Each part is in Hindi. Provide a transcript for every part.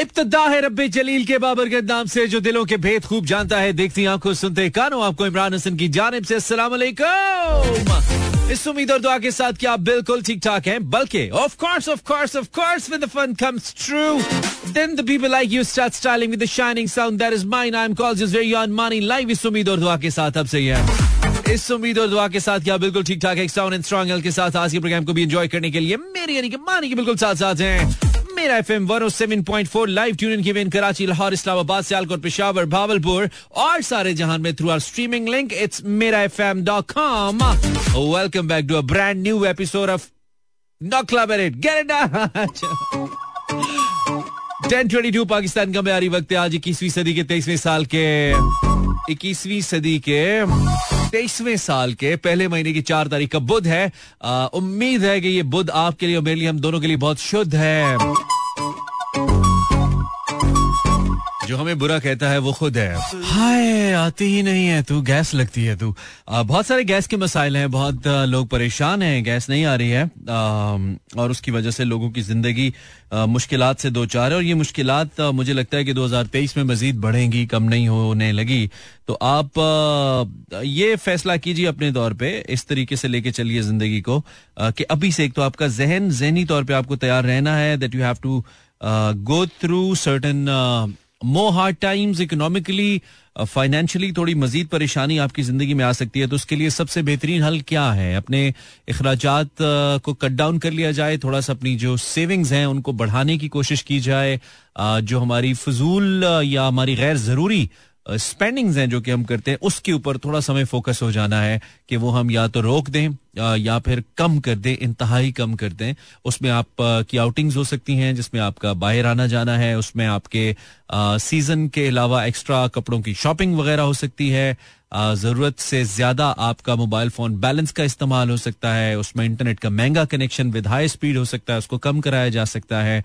इब्तदा है रब्बे जलील के बाबर के नाम से, जो दिलों के भेद खूब जानता है, देखती आँखों सुनते कानों। आपको इमरान हसन की जानब से अस्सलाम इस उम्मीद और दुआ के साथ कि आप बिल्कुल ठीक ठाक हैं, बल्कि of course of course of course with the fun comes true then the people like you start styling with the shining sound that is mine I am called just very on money live इस उम्मीद और दुआ के साथ अब सही है। इस उम्मीद और दुआ के साथ क्या बिल्कुल ठीक ठाक एक साउंड एंड स्ट्रॉन्ग के साथ आज के प्रोग्राम को भी एंजॉय करने के लिए मेरी यानी कि मानी के बिल्कुल साथ साथ हैं। पेशावर भावलपुर और सारे जहान में through our streaming link it's मेरा F M dot com welcome back to a brand new episode of not club at gate ten twenty two Pakistan का म्यारी वक्त है आज इक्कीसवीं सदी के, तेईसवें साल के, इक्कीसवीं सदी के, तेईसवें साल के पहले महीने की चार तारीख का बुध है। उम्मीद है कि ये बुध आपके लिए और मेरे लिए, हम दोनों के लिए बहुत शुद्ध है। जो हमें बुरा कहता है वो खुद है। हाय, आती ही नहीं है तू, गैस लगती है तू। बहुत सारे गैस के मसाइल हैं, बहुत लोग परेशान हैं, गैस नहीं आ रही है। और उसकी वजह से लोगों की ज़िंदगी मुश्किल से दो चार है, और ये मुश्किल मुझे लगता है कि 2023 में मजीद बढ़ेंगी, कम नहीं होने लगी। तो आप ये फैसला कीजिए अपने तौर पे, इस तरीके से लेके चलिए ज़िंदगी को। कि अभी से एक तो आपका जहन, जहनी तौर पे आपको तैयार रहना है that you have to go through certain more hard times economically financially थोड़ी मजीद परेशानी आपकी ज़िंदगी में आ सकती है तो उसके लिए सबसे बेहतरीन हल क्या है? अपने अखराज uh, को कट डाउन कर लिया जाए थोड़ा सा अपनी जो सेविंग्स हैं उनको बढ़ाने की कोशिश की जाए uh, जो हमारी फजूल uh, या हमारी गैर ज़रूरी स्पेंडिंग्स हैं जो कि हम करते हैं उसके ऊपर थोड़ा समय फोकस हो जाना है कि वो हम या तो रोक दें या फिर कम कर दें, इंतहाई कम कर दें। उसमें आप की आउटिंग्स हो सकती हैं, जिसमें आपका बाहर आना जाना है। उसमें आपके सीज़न के अलावा एक्स्ट्रा कपड़ों की शॉपिंग वगैरह हो सकती है। ज़रूरत से ज़्यादा आपका मोबाइल फ़ोन बैलेंस का इस्तेमाल हो सकता है। उसमें इंटरनेट का महँगा कनेक्शन विद हाई स्पीड हो सकता है। उसको कम कराया जा सकता है।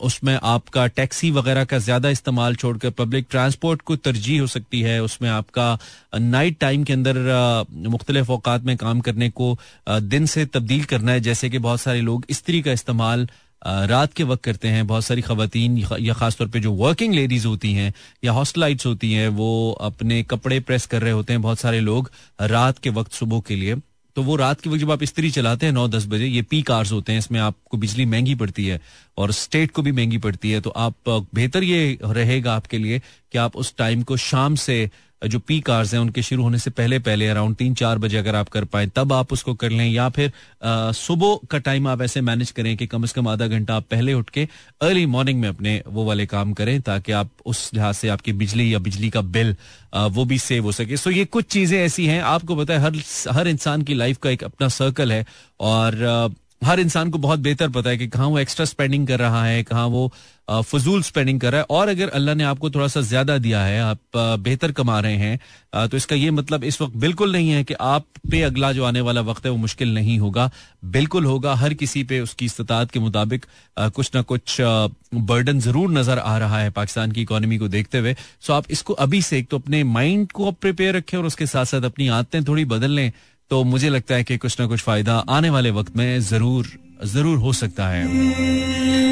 उसमें आपका टैक्सी वगैरह का ज़्यादा इस्तेमाल छोड़कर पब्लिक ट्रांसपोर्ट को तरजीह हो सकती है। उसमें आपका नाइट टाइम के अंदर मुख्तलिफ़ अवकात में काम करने को दिन से तब्दील करना है, जैसे कि बहुत सारे लोग स्त्री का इस्तेमाल रात के वक्त करते हैं। बहुत सारी खातन या खासतौर पे जो वर्किंग लेडीज़ होती हैं, या हॉस्टलाइट्स होती हैं, वो अपने कपड़े प्रेस कर रहे होते हैं बहुत सारे लोग रात के वक्त सुबह के लिए। तो वो रात के वक्त जब आप स्त्री चलाते हैं नौ दस बजे, ये पी कार्स होते हैं, इसमें आपको बिजली महँगी पड़ती है और स्टेट को भी महँगी पड़ती है। तो आप बेहतर ये रहेगा आपके लिए कि आप उस टाइम को शाम से जो पी कार्स हैं उनके शुरू होने से पहले पहले अराउंड तीन चार बजे अगर आप कर पाए तब आप उसको कर लें या फिर सुबह का टाइम आप ऐसे मैनेज करें कि कम से कम आधा घंटा आप पहले उठ के अर्ली मॉर्निंग में अपने वो वाले काम करें ताकि आप उस लिहाज से आपकी बिजली या बिजली का बिल आ, वो भी सेव हो सके। सो ये कुछ चीज़ें ऐसी हैं आपको पता है हर हर इंसान की लाइफ का एक अपना सर्कल है और हर इंसान को बहुत बेहतर पता है कि कहाँ वो एक्स्ट्रा स्पेंडिंग कर रहा है, कहाँ वो फजूल स्पेंडिंग कर रहा है। और अगर अल्लाह ने आपको थोड़ा सा ज़्यादा दिया है, आप बेहतर कमा रहे हैं तो इसका ये मतलब इस वक्त बिल्कुल नहीं है कि आप पे अगला जो आने वाला वक्त है वो मुश्किल नहीं होगा। बिल्कुल होगा, हर किसी पे उसकी इस्तात के मुताबिक कुछ ना कुछ बर्डन ज़रूर नज़र आ रहा है पाकिस्तान की इकोनॉमी को देखते हुए। सो आप इसको अभी से एक तो अपने माइंड को आप प्रिपेयर रखें और उसके साथ साथ अपनी आदतें थोड़ी बदल लें। तो मुझे लगता है कि कुछ ना कुछ फ़ायदा आने वाले वक्त में ज़रूर ज़रूर हो सकता है।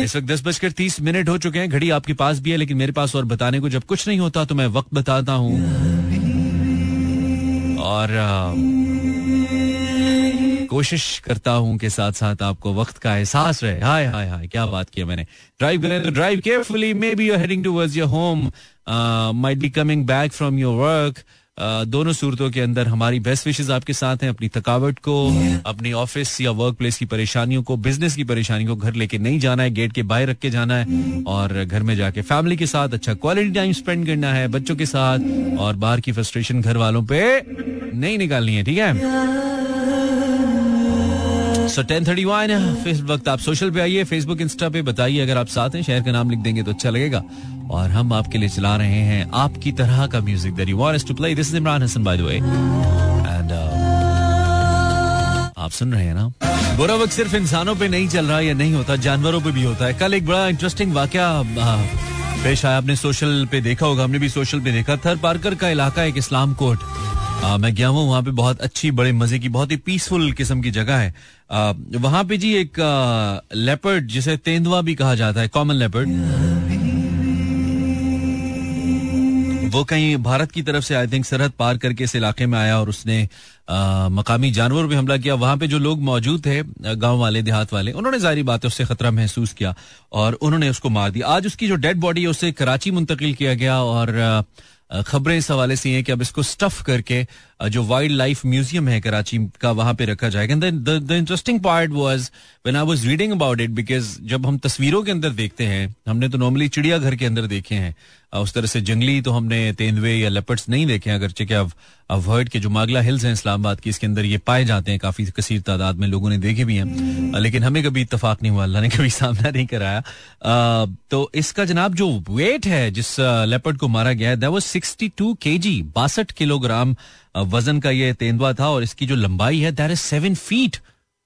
इस वक्त दस बजकर तीस मिनट हो चुके हैं। घड़ी आपके पास भी है, लेकिन मेरे पास और बताने को जब कुछ नहीं होता तो मैं वक्त बताता हूँ। और कोशिश करता हूँ के साथ साथ आपको वक्त का एहसास रहे। हाय हाय हाय, क्या बात किया मैंने। ड्राइव करें तो drive carefully may be you heading towards your home might be coming back from your work दोनों सूरतों के अंदर हमारी बेस्ट विशेष आपके साथ हैं अपनी थकावट को अपनी ऑफ़िस या वर्क प्लेस की परेशानियों को बिज़नेस की परेशानी को घर लेके नहीं जाना है गेट के बाहर रख के जाना है और घर में जाके फैमिली के साथ अच्छा क्वालिटी टाइम स्पेंड करना है बच्चों के साथ और बाहर की फ्रस्ट्रेशन घर वालों पे नहीं निकालनी है ठीक है? सो टेन थर्टी वन इस वक्त आप सोशल पे आइए फेसबुक इंस्टा पे बताइए अगर आप साथ हैं शहर का नाम लिख देंगे तो अच्छा लगेगा। और हम आपके लिए चला रहे हैं आपकी तरह का music that you want to play this is Imran Hasan by the way and आप सुन रहे हैं ना? बुरा वक्त सिर्फ़ इंसानों पे नहीं चल रहा या नहीं होता जानवरों पे भी होता है। कल एक बड़ा इंटरेस्टिंग वाक्य पेश आया। आपने सोशल पे देखा होगा हमने भी सोशल पे देखा। थर पार्कर का इलाका एक इस्लाम कोट आ, मैं गया हूँ वहाँ पे बहुत अच्छी बड़े मज़े की बहुत ही पीसफुल किस्म की जगह है। वहाँ पे जी एक लेपर्ड जिसे तेंदुआ भी कहा जाता है कॉमन लेपर्ड वो कहीं भारत की तरफ़ से आई थिंक सरहद पार करके इस इलाके में आया और उसने आ, मकामी जानवर भी हमला किया। वहाँ पे जो लोग मौजूद थे गाँव वाले देहात वाले उन्होंने जारी बात है उससे खतरा महसूस किया और उन्होंने उसको मार दिया। आज उसकी जो डेड बॉडी है उसे कराची मुंतकिल किया गया और खबरें इस हवाले से हैं कि अब इसको स्टफ़ करके जो वाइल्ड लाइफ म्यूज़ियम है कराची का वहाँ पे रखा जाएगा। The interesting part was when I was reading about it because जब हम तस्वीरों के अंदर देखते हैं हमने तो नॉर्मली चिड़ियाघर के अंदर देखे हैं उस तरह से जंगली तो हमने तेंदुए या लेपर्ड्स नहीं देखे अगरचे कि अवॉइड के जो मागला हिल्स हैं इस्लामाबाद की, इसके अंदर ये पाए जाते हैं, काफ़ी कसीर तादाद में लोगों ने देखे भी हैं। लेकिन हमें कभी इतफाक नहीं हुआ, अल्लाह ने कभी सामना नहीं कराया। तो इसका जनाब जो वेट है, जिस लेपर्ड को मारा गया है दैट वाज 62 केजी बासठ किलोग्राम वज़न का ये तेंदुआ था और इसकी जो लंबाई है दैट इज़ सेवन फीट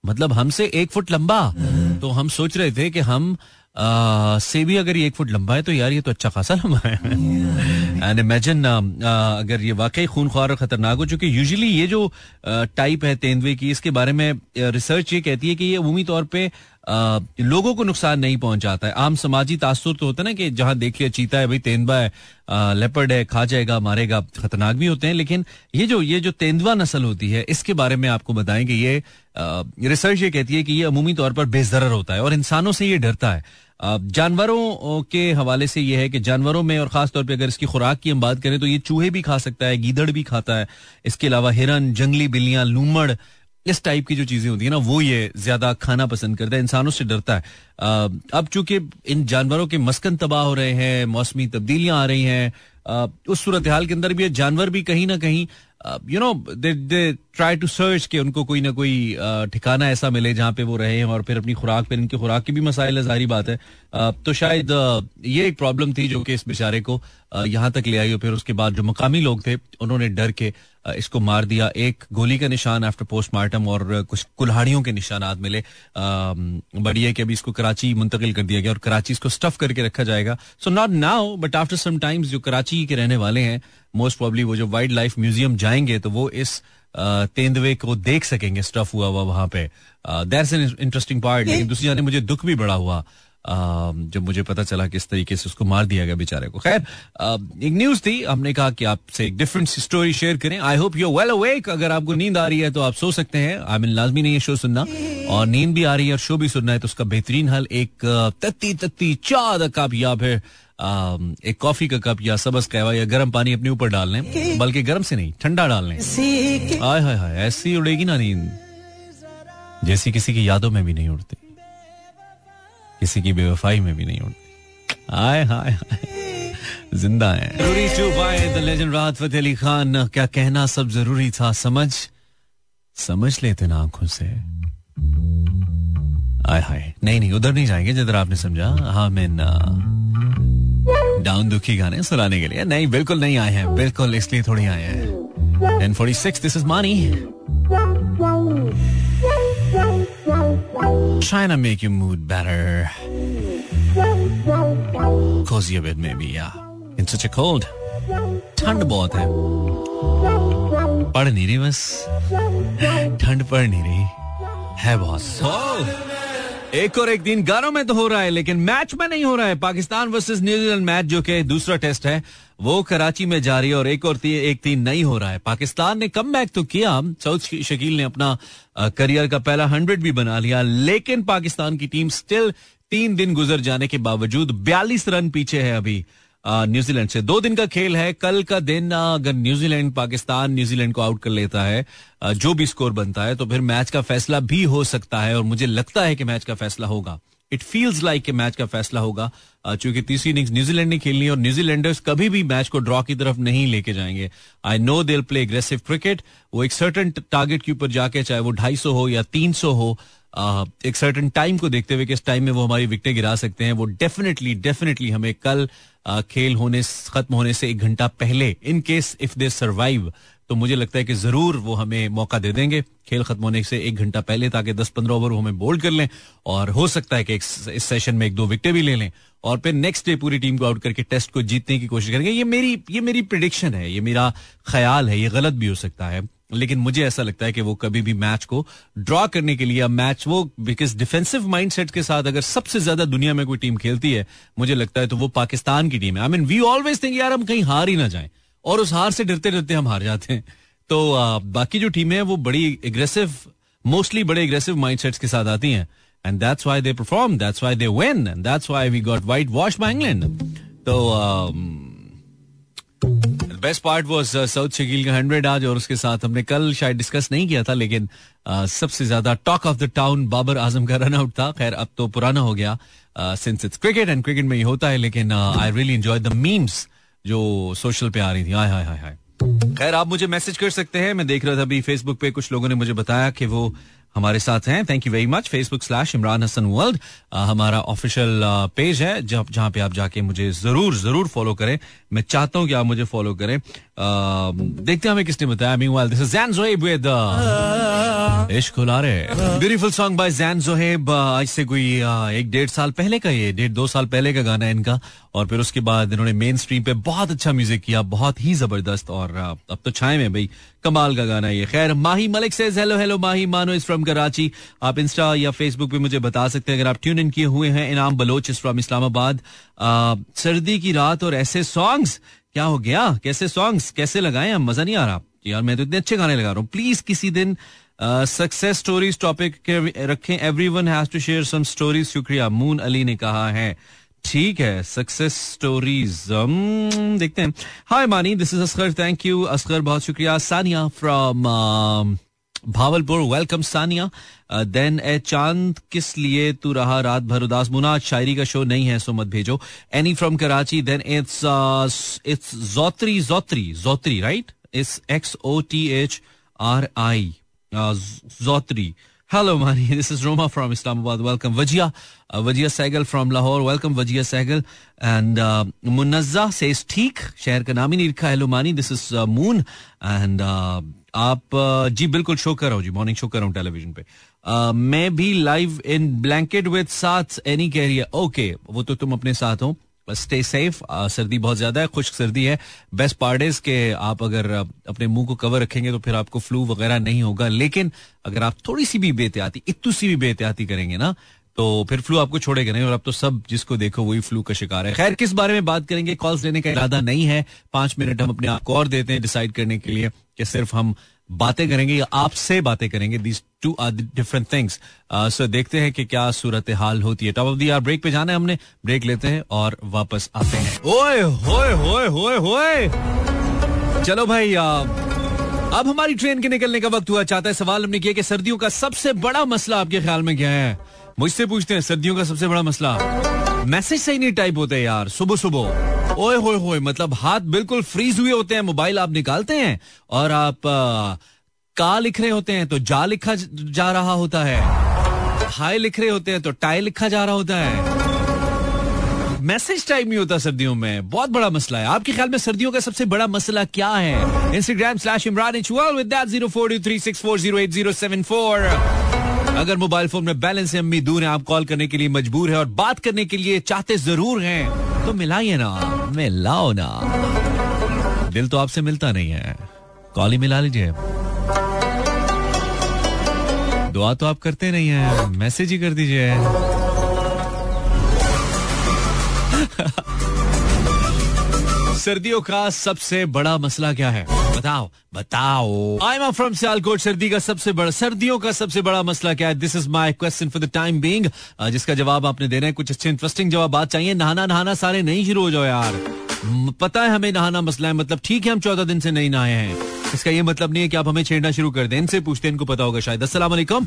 मतलब हमसे एक फुट लंबा। तो हम सोच रहे थे कि हम से भी अगर ये एक फुट लंबा है तो यार ये तो अच्छा खासा लंबा है। एंड इमेजिन अगर ये वाकई खूनख्वार और खतरनाक हो, चुके यूजुअली ये जो टाइप है तेंदुए की, इसके बारे में रिसर्च ये कहती है कि ये अमूमी तौर पर लोगों को नुकसान नहीं पहुंचाता है। आम समाजी तासुर तो होता है ना कि जहाँ देखिए चीता है, भाई तेंदुआ है लेपर्ड है, खा जाएगा, मारेगा, खतरनाक भी होते हैं, लेकिन ये जो ये जो तेंदुआ नस्ल होती है, इसके बारे में आपको बताएँगे ये रिसर्च ये कहती है कि ये अमूमी तौर पर बेजर होता है और इंसानों से ये डरता है। जानवरों के हवाले से ये है कि जानवरों में और खास तौर पे अगर इसकी खुराक की हम बात करें तो ये चूहे भी खा सकता है, गीदड़ भी खाता है। इसके अलावा हिरन, जंगली बिल्लियाँ, लूमड़, इस टाइप की जो चीज़ें होती है ना, वो ये ज़्यादा खाना पसंद करता है, इंसानों से डरता है। अब चूँकि इन जानवरों के मस्कन तबाह हो रहे हैं, मौसमी तब्दीलियाँ आ रही हैं उस सूरत हाल के अंदर भी जानवर भी कहीं ना कहीं you know they try to search के उनको कोई ना कोई ठिकाना ऐसा मिले जहाँ पे वो रहे और फिर अपनी खुराक पर इनकी खुराक की भी मसाइल है जारी बात है। तो शायद ये एक प्रॉब्लम थी जो कि इस बेचारे को यहाँ तक ले आई और फिर उसके बाद जो मकामी लोग थे, उन्होंने डर के इसको मार दिया। एक गोली का निशान आफ्टर पोस्टमार्टम और कुछ कुल्हाड़ियों के निशानात मिले। बढ़िया कि अभी इसको कराची मुंतकिल कर दिया गया और कराची इसको स्टफ़ करके रखा जाएगा। So not now but after some times जो कराची के रहने वाले हैं मोस्ट प्रॉब्ली वो जो वाइल्ड लाइफ म्यूज़ियम जाएँगे तो वो इस तेंदुए को देख सकेंगे स्टफ़ हुआ हुआ वहाँ पे। दैट्स एन इंटरेस्टिंग पार्ट लेकिन दूसरी जाने मुझे दुख भी बड़ा हुआ जब मुझे पता चला किस तरीके से उसको मार दिया गया बेचारे को। खैर एक न्यूज़ थी हमने कहा कि आपसे एक डिफरेंट स्टोरी शेयर करें। I hope you well awake अगर आपको नींद आ रही है तो आप सो सकते हैं। आई मीन लाजमी नहीं है शो सुनना। और नींद भी आ रही है और शो भी सुनना है तो उसका बेहतरीन हल एक तत्ती तत्ती चाद या फिर एक कॉफ़ी का कप या सबस कहवा या गर्म पानी अपने ऊपर डाल लें, बल्कि गर्म से नहीं, ठंडा डाल लें। हाय हाय हाय, ऐसी उड़ेगी ना नींद, जैसी किसी की यादों में भी नहीं उड़ती, किसी की बेवफाई में भी नहीं उड़ती। हाय हाय, ज़िंदा है। लेजेंड राहत फतेह अली खान, क्या कहना सब ज़रूरी था, समझ? समझ लेते ना आँखों से। आय हाय, नहीं नहीं, उधर नहीं जाएँगे, जिधर आपने समझा। हाँ मैं डाउन दुखी गाने सुनाने के लिए। नहीं, बिल्कुल नहीं आए हैं। बिल्कुल इसलिए थोड़ी आए हैं। N forty six this is Mani Trying to make your mood better. ठंड बहुत है। पढ़ नहीं रही बस। ठंड पड़ नहीं रही। है बहुत। एक और एक दिन गानों में तो हो रहा है लेकिन मैच में नहीं हो रहा है। पाकिस्तान वर्सेस न्यूजीलैंड मैच जो कि दूसरा टेस्ट है वो कराची में जारी और एक और ती, एक तीन नहीं हो रहा है। पाकिस्तान ने कम बैक तो किया। सऊद शकील ने अपना करियर का पहला हंड्रेड भी बना लिया लेकिन पाकिस्तान की टीम स्टिल तीन दिन गुजर जाने के बावजूद बयालीस रन पीछे है अभी। न्यूजीलैंड से। दो दिन का खेल है। कल का दिन अगर New Zealand Pakistan New Zealand को आउट कर लेता है जो भी स्कोर बनता है तो फिर मैच का फैसला भी हो सकता है, और मुझे लगता है कि मैच का फैसला होगा। इट फील्स लाइक कि मैच का फैसला होगा चूँकि तीसरी इनिंग्स न्यूजीलैंड ने खेलनी और न्यूजीलैंडर्स कभी भी मैच को ड्रॉ की तरफ़ नहीं लेके जाएँगे। I know they play aggressive cricket वो एक सर्टन टारगेट के ऊपर जाके, चाहे वो ढाई हो या तीन सौ हो एक सर्टन टाइम को देखते हुए किस टाइम में वो हमारी विकटें गिरा सकते हैं। वो डेफिनेटली डेफिनेटली हमें कल खेल होने खत्म होने से एक घंटा पहले in case if they survive तो मुझे लगता है कि ज़रूर वो हमें मौका दे देंगे। खेल खत्म होने से एक घंटा पहले ताकि दस पंद्रह ओवर वो हमें बोल्ड कर लें और हो सकता है कि इस सेशन में एक दो विकेट भी ले लें। और फिर नेक्स्ट डे पूरी टीम को आउट करके टेस्ट को जीतने की कोशिश करेंगे। ये मेरी ये मेरी प्रिडिक्शन है, ये मेरा ख्याल है, ये गलत भी हो सकता है। लेकिन मुझे ऐसा लगता है कि वो कभी भी मैच को ड्रॉ करने के लिए मैच वो बिकॉज़ डिफेंसिव माइंडसेट के साथ अगर सबसे ज़्यादा दुनिया में कोई टीम खेलती है मुझे लगता है तो वो पाकिस्तान की टीम है। I mean we always think यार हम कहीं हार ही ना जाए। और उस हार से डरते डरते हम हार जाते हैं। तो आ, बाकी जो टीमें हैं वो बड़ी एग्रेसिव मोस्टली बड़े एग्रेसिव माइंडसेट्स के साथ आती हैं। And that's why they perform that's why they win that's why we got white wash by England तो best part was Saud Shakeel का हंड्रेड आज और उसके साथ हमने कल शायद डिस्कस नहीं किया था लेकिन सबसे ज़्यादा talk of the town Babar Azam का रन आउट था खैर अब तो पुराना हो गया since it's cricket and cricket में ये होता है लेकिन I really enjoy the memes जो सोशल पे आ रही थी हाय हाय हाय खैर आप मुझे मैसेज कर सकते हैं मैं देख रहा था अभी फेसबुक पे कुछ लोगों ने मुझे बताया कि वो हमारे साथ हैं। Thank you very much Facebook slash Imran Hasan world हमारा ऑफिशियल पेज है, जहाँ पे आप जाके मुझे ज़रूर ज़रूर फॉलो करें। मैं चाहता हूँ कि आप मुझे फॉलो करें। देखते हैं हमें किसने बताया। Meanwhile this is Zain Zohaib with beautiful song by Zain Zohaib आज से कोई एक डेढ़ साल पहले का ये, डेढ़ दो साल पहले का गाना है इनका। और फिर उसके बाद इन्होंने मेन स्ट्रीम पे बहुत अच्छा म्यूज़िक किया, बहुत ही ज़बरदस्त। और अब तो छाए में भाई, कमाल का गाना ये। खैर, माही मलिक से हेलो हेलो माही। मानो इज़ फ्रॉम कराची। आप इंस्टा या फेसबुक पे मुझे बता सकते हैं, अगर आप ट्यून इन किए हुए हैं, Inam Bloch is from Islamabad. सर्दी की रात और ऐसे सॉन्ग्स क्या हो गया? कैसे सॉन्ग्स कैसे लगाए मज़ा नहीं आ रहा। यार, मैं तो इतने अच्छे गाने लगा रहा हूँ। प्लीज़ किसी दिन सक्सेस स्टोरीज टॉपिक रखें. Everyone has to share some stories शुक्रिया. मून अली ने कहा है, ठीक है सक्सेस स्टोरीज देखते हैं. Hi Mani this is Asghar thank you Asghar बहुत शुक्रिया. Sania from Bahawalpur. Welcome Sania then a, चाँद किस लिए तू रहा रात भर उदास? मुना शायरी का शो नहीं है सो मत भेजो. Annie from Karachi then it's it's Jotri Jotri Jotri right it's X O T H R I Jotri hello Mani this is Roma from Islamabad welcome Wajiha Wajiha Saigal from Lahore welcome Wajiha Saigal and Munazza से ठीक शहर का नाम ही नहीं लिखा हेलो मानी दिस इज़ मून एंड आप जी बिल्कुल शो कर रहा हूँ जी मॉर्निंग शो कर रहा हूँ टेलीविज़न पे मैं भी लाइव इन ब्लैंकेट विद साथ एनी कह रही है ओके वो तो तुम अपने साथ हो स्टे सेफ़ सर्दी बहुत ज़्यादा है, खुश्क सर्दी है। बेस्ट पार्ट इज़ के आप अगर अपने मुँह को कवर रखेंगे तो फिर आपको फ्लू वगैरह नहीं होगा। लेकिन अगर आप थोड़ी सी भी बेहतियाती इतू सी भी बेहतियाती करेंगे ना तो फिर फ्लू आपको छोड़ेगा नहीं। और अब तो सब जिसको देखो वही फ्लू का शिकार है। खैर, किस बारे में बात करेंगे? कॉल्स लेने का इरादा नहीं है। पाँच मिनट हम अपने आप को और देते हैं डिसाइड करने के लिए कि सिर्फ़ हम बातें करेंगे या आपसे बातें करेंगे these two are different things so देखते हैं कि क्या सूरत हाल होती है। Top of the hour break पे जाना है हमने ब्रेक लेते हैं और वापस आते हैं। ओए होए होए होए होए! चलो भाई अब हमारी ट्रेन के निकलने का वक्त हुआ। चाहता है सवाल हमने किया कि सर्दियों का सबसे बड़ा मसला आपके ख्याल में क्या है? मुझसे पूछते हैं सर्दियों का सबसे बड़ा मसला। मैसेज सही नहीं टाइप होते यार सुबह सुबह। ओए होए होए मतलब हाथ बिल्कुल फ्रीज हुए होते हैं मोबाइल आप निकालते हैं और आप आ, का लिख रहे होते हैं तो जा लिखा जा रहा होता है। हाय लिख रहे होते हैं तो टाई लिखा जा रहा होता है। मैसेज टाइम नहीं होता सर्दियों में बहुत बड़ा मसला है। आपके ख्याल में सर्दियों का सबसे बड़ा मसला क्या है? Instagram slash Imran with that zero four two three six four zero eight zero seven four अगर मोबाइल फ़ोन में बैलेंस है अम्मी दूर है, आप कॉल करने के लिए मजबूर है और बात करने के लिए चाहते ज़रूर हैं तो मिलाइए ना, मिलाओ ना। दिल तो आपसे मिलता नहीं है। कॉल ही मिला लीजिए। दुआ तो आप करते नहीं है, मैसेज ही कर दीजिए। सर्दियों का सबसे बड़ा मसला क्या है? बताओ बताओ। आई एम फ्रॉम सियालकोट सर्दी का सबसे बड़ा सर्दियों का सबसे बड़ा मसला क्या है? This is my question for the time being जिसका जवाब आपने देना है कुछ अच्छे इंटरेस्टिंग जवाब बात चाहिए। नहाना नहाना सारे नहीं शुरू हो जाओ यार। पता है हमें नहाना मसला है मतलब ठीक है हम चौदह दिन से नहीं नहाए हैं। इसका ये मतलब नहीं है कि आप हमें छेड़ना शुरू कर दें। इनसे पूछते हैं इनको पता होगा शायद। वालेकुम।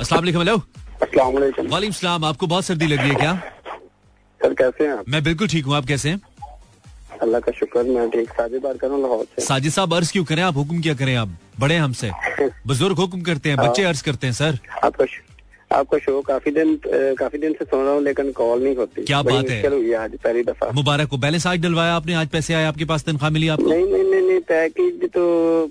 अस्सलाम वालेकुम हेलो। वालेकुम। सलाम आपको बहुत सर्दी लगी है क्या? सर कैसे हैं आप? मैं बिल्कुल ठीक हूँ आप कैसे हैं? अल्लाह का शुक्र मैं ठीक साजिद बात कर रहा हूँ लाहौर से। साजिद साहब अर्ज़ क्यों करें? आप हुक्म क्या करें आप बड़े हमसे। बुज़ुर्ग हुक्म करते हैं बच्चे अर्ज़ करते हैं सर। आपका आपका शो काफ़ी दिन काफ़ी दिन से सुन रहा हूँ लेकिन कॉल नहीं होती। क्या बात है। हुई आज पहली दफ़ा। मुबारक को बैलेंस आज डलवाया आपने आज पैसे आए आपके पास तनख्वाह मिली आपको? नहीं नहीं नहीं नहीं पैकेज तो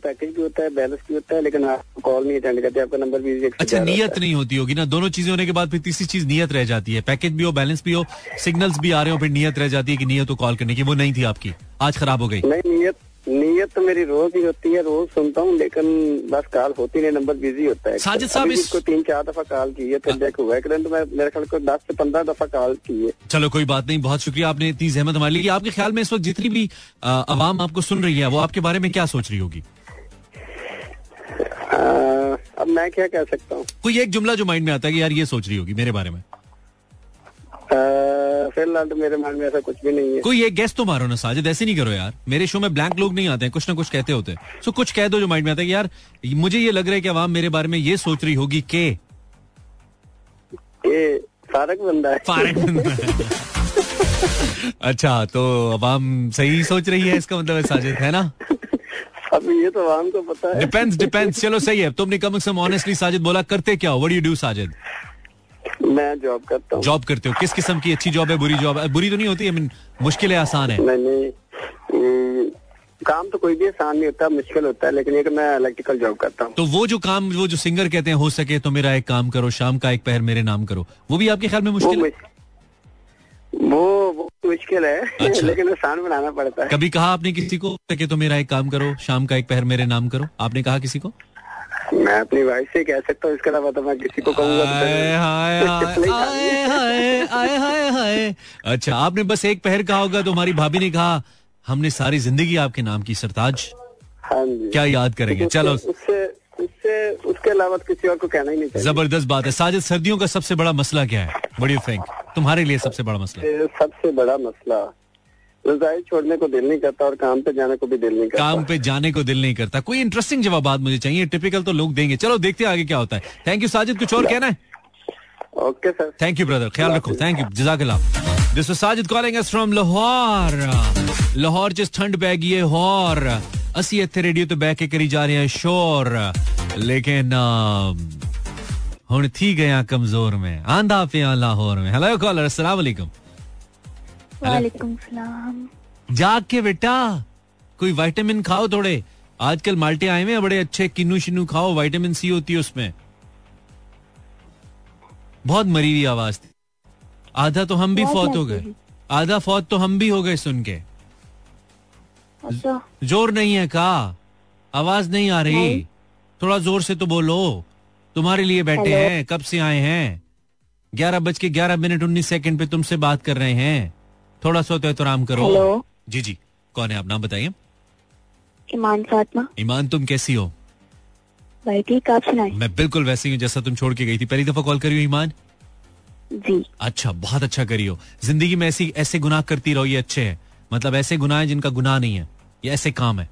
पैकेज भी होता है बैलेंस भी होता है लेकिन आप कॉल नहीं अटेंड करते आपका नंबर भी अच्छा नियत नहीं होती होगी ना? दोनों चीज़ें होने के बाद फिर तीसरी चीज़ नियत रह जाती है। पैकेज भी हो बैलेंस भी हो सिग्नल्स भी आ रहे हो फिर नियत रह जाती है की नियत तो कॉल करने की वो नहीं थी आपकी। आज खराब हो गई। नहीं नियत नीयत तो मेरी रोज ही होती है रोज सुनता हूँ लेकिन बस कॉल होती नहीं नंबर बिज़ी होता है। साजिद साहब इस... को तीन चार दफ़ा कॉल की है फिर देखो हुआ तो मैं मेरे ख्याल को दस से पंद्रह दफ़ा कॉल की है। चलो कोई बात नहीं बहुत शुक्रिया आपने इतनी जहमत हमारे लिए आपके ख्याल में इस वक्त जितनी भी आवाम आपको सुन रही है वो आपके बारे में क्या सोच रही होगी? अब मैं क्या कह सकता हूँ? कोई एक जुमला जो माइंड में आता है कि यार ये सोच रही होगी मेरे बारे में। फ़िलहाल तो मेरे मन में ऐसा कुछ भी नहीं है। कोई एक गेस्ट तो मारो ना साजिद ऐसे नहीं करो यार। मेरे शो में ब्लैंक लोग नहीं आते हैं कुछ ना कुछ कहते होते हैं। सो कुछ कह दो जो माइंड में आता है कि यार मुझे ये लग रहा है कि अवाम मेरे बारे में ये सोच रही होगी के? फारक बंदा है। फारक बंदा है। अच्छा तो अवाम सही सोच रही है इसका मतलब है साजिद है ना? अब ये तो आवाम को पता है। डिपेंड्स डिपेंड्स चलो सही है। तुमने कम से कम ऑनेस्टली साजिद बोला करते क्या व्हाट यू डू साजिद? मैं जॉब करता हूँ। जॉब करते हो? किस किस्म की अच्छी जॉब है बुरी जॉब है? बुरी तो नहीं होती? है मुश्किल है आसान है। नहीं नहीं। हम्म, काम तो कोई भी आसान नहीं होता मुश्किल होता है लेकिन ये कि मैं इलेक्ट्रिकल जॉब करता हूँ। तो वो जो काम वो जो सिंगर कहते हैं हो सके तो मेरा एक काम करो शाम का एक पहर मेरे नाम करो। वो भी आपके ख्याल में मुश्किल है? वो वो मुश्किल है अच्छा। लेकिन आसान बनाना पड़ता है। कभी कहा आपने किसी को सके तो मेरा एक काम करो शाम का एक पहर मेरे नाम करो? आपने कहा किसी को? मैं अपनी वाइफ से कह सकता हूँ इसके अलावा तो मैं किसी को कहूँगा अच्छा आपने बस एक पहर कहा होगा तो हमारी भाभी ने कहा हमने सारी ज़िंदगी आपके नाम की सरताज। हाँ जी। क्या याद करेंगे? चलो। उससे उससे उसके अलावा तो किसी और को कहना ही नहीं चाहिए। ज़बरदस्त बात है। साजिद सर्दियों का सबसे बड़ा मसला क्या है? बड़ी थिंक तुम्हारे लिए सबसे बड़ा मसला। सबसे बड़ा मसला रजाई छोड़ने को दिल नहीं करता और काम पे जाने को भी दिल नहीं करता। काम पे जाने को दिल नहीं करता। कोई इंटरेस्टिंग जवाब बात मुझे चाहिए टिपिकल तो लोग देंगे। चलो देखते हैं आगे क्या होता है। थैंक यू साजिद कुछ और कहना है? Okay sir thank you brother ख्याल रखो। Thank you जजाकला this Sajid calling S from Lahore Lahore जिस ठंड बह गई है और असी इतने रेडियो तो बह के करी जा रहे हैं शोर। लेकिन हूँ थी गया कमज़ोर में। आंधा पे लाहौर में। हेलो कॉलर अस्सलाम वालेकुम सलाम। जाग के बेटा कोई विटामिन खाओ थोड़े। आजकल माल्टे आए हुए बड़े अच्छे किन्नू शिन्नू खाओ विटामिन सी होती है उसमें। बहुत मरी हुई आवाज़ थी। आधा तो हम भी फौत हो गए। आधा फौत तो हम भी हो गए सुन के। अच्छा। ज़ोर नहीं है का? आवाज़ नहीं आ रही। थोड़ा ज़ोर से तो बोलो। तुम्हारे लिए बैठे हैं कब से आए हैं? ग्यारह बज के ग्यारह मिनट उन्नीस सेकंड पे तुमसे बात कर रहे हैं। थोड़ा सा तो एहतराम करो। हेलो जी जी। कौन है आप? नाम बताइए। ईमान फातमा। ईमान तुम कैसी हो? भाई ठीक आप सुनाए। मैं बिल्कुल वैसे ही हूँ जैसा तुम छोड़ के गई थी। पहली दफ़ा कॉल करी हो ईमान जी। अच्छा बहुत अच्छा करी हो। ज़िंदगी में ऐसी ऐसे गुनाह करती रहो ये अच्छे है। मतलब ऐसे गुनाह है जिनका गुनाह नहीं है। ये ऐसे काम है।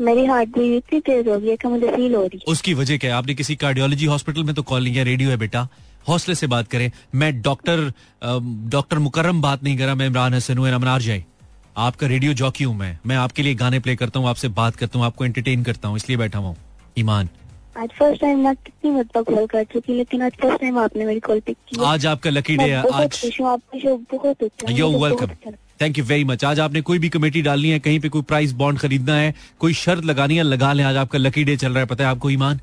मेरी हार्ट बीट इतनी तेज हो गई है कि मुझे फील हो रही है। उसकी वजह क्या है? आपने किसी कार्डियोलॉजी हॉस्पिटल में तो कॉल नहीं किया रेडियो है बेटा। हौसले से बात करें। मैं डॉक्टर डॉक्टर मुकर्रम बात नहीं कर रहा मैं इमरान हसन हूँ अमनार जाए। आपका रेडियो जॉकी हूँ मैं। मैं आपके लिए गाने प्ले करता हूँ आपसे बात करता हूँ आपको एंटरटेन करता हूँ इसलिए बैठा हुआ ईमान। आज फ़र्स्ट टाइम मैं कितनी मतलब कॉल कर चुकी लेकिन आज फ़र्स्ट टाइम आपने मेरी कॉल पिक की आज आपका लकी डे है आज बहुत you welcome thank you very much आज आपने कोई भी कमेटी डालनी है कहीं पे कोई प्राइस बॉन्ड खरीदना है कोई शर्त लगानी है लगा लें आज आपका लकी डे चल रहा है पता है आपको ईमान?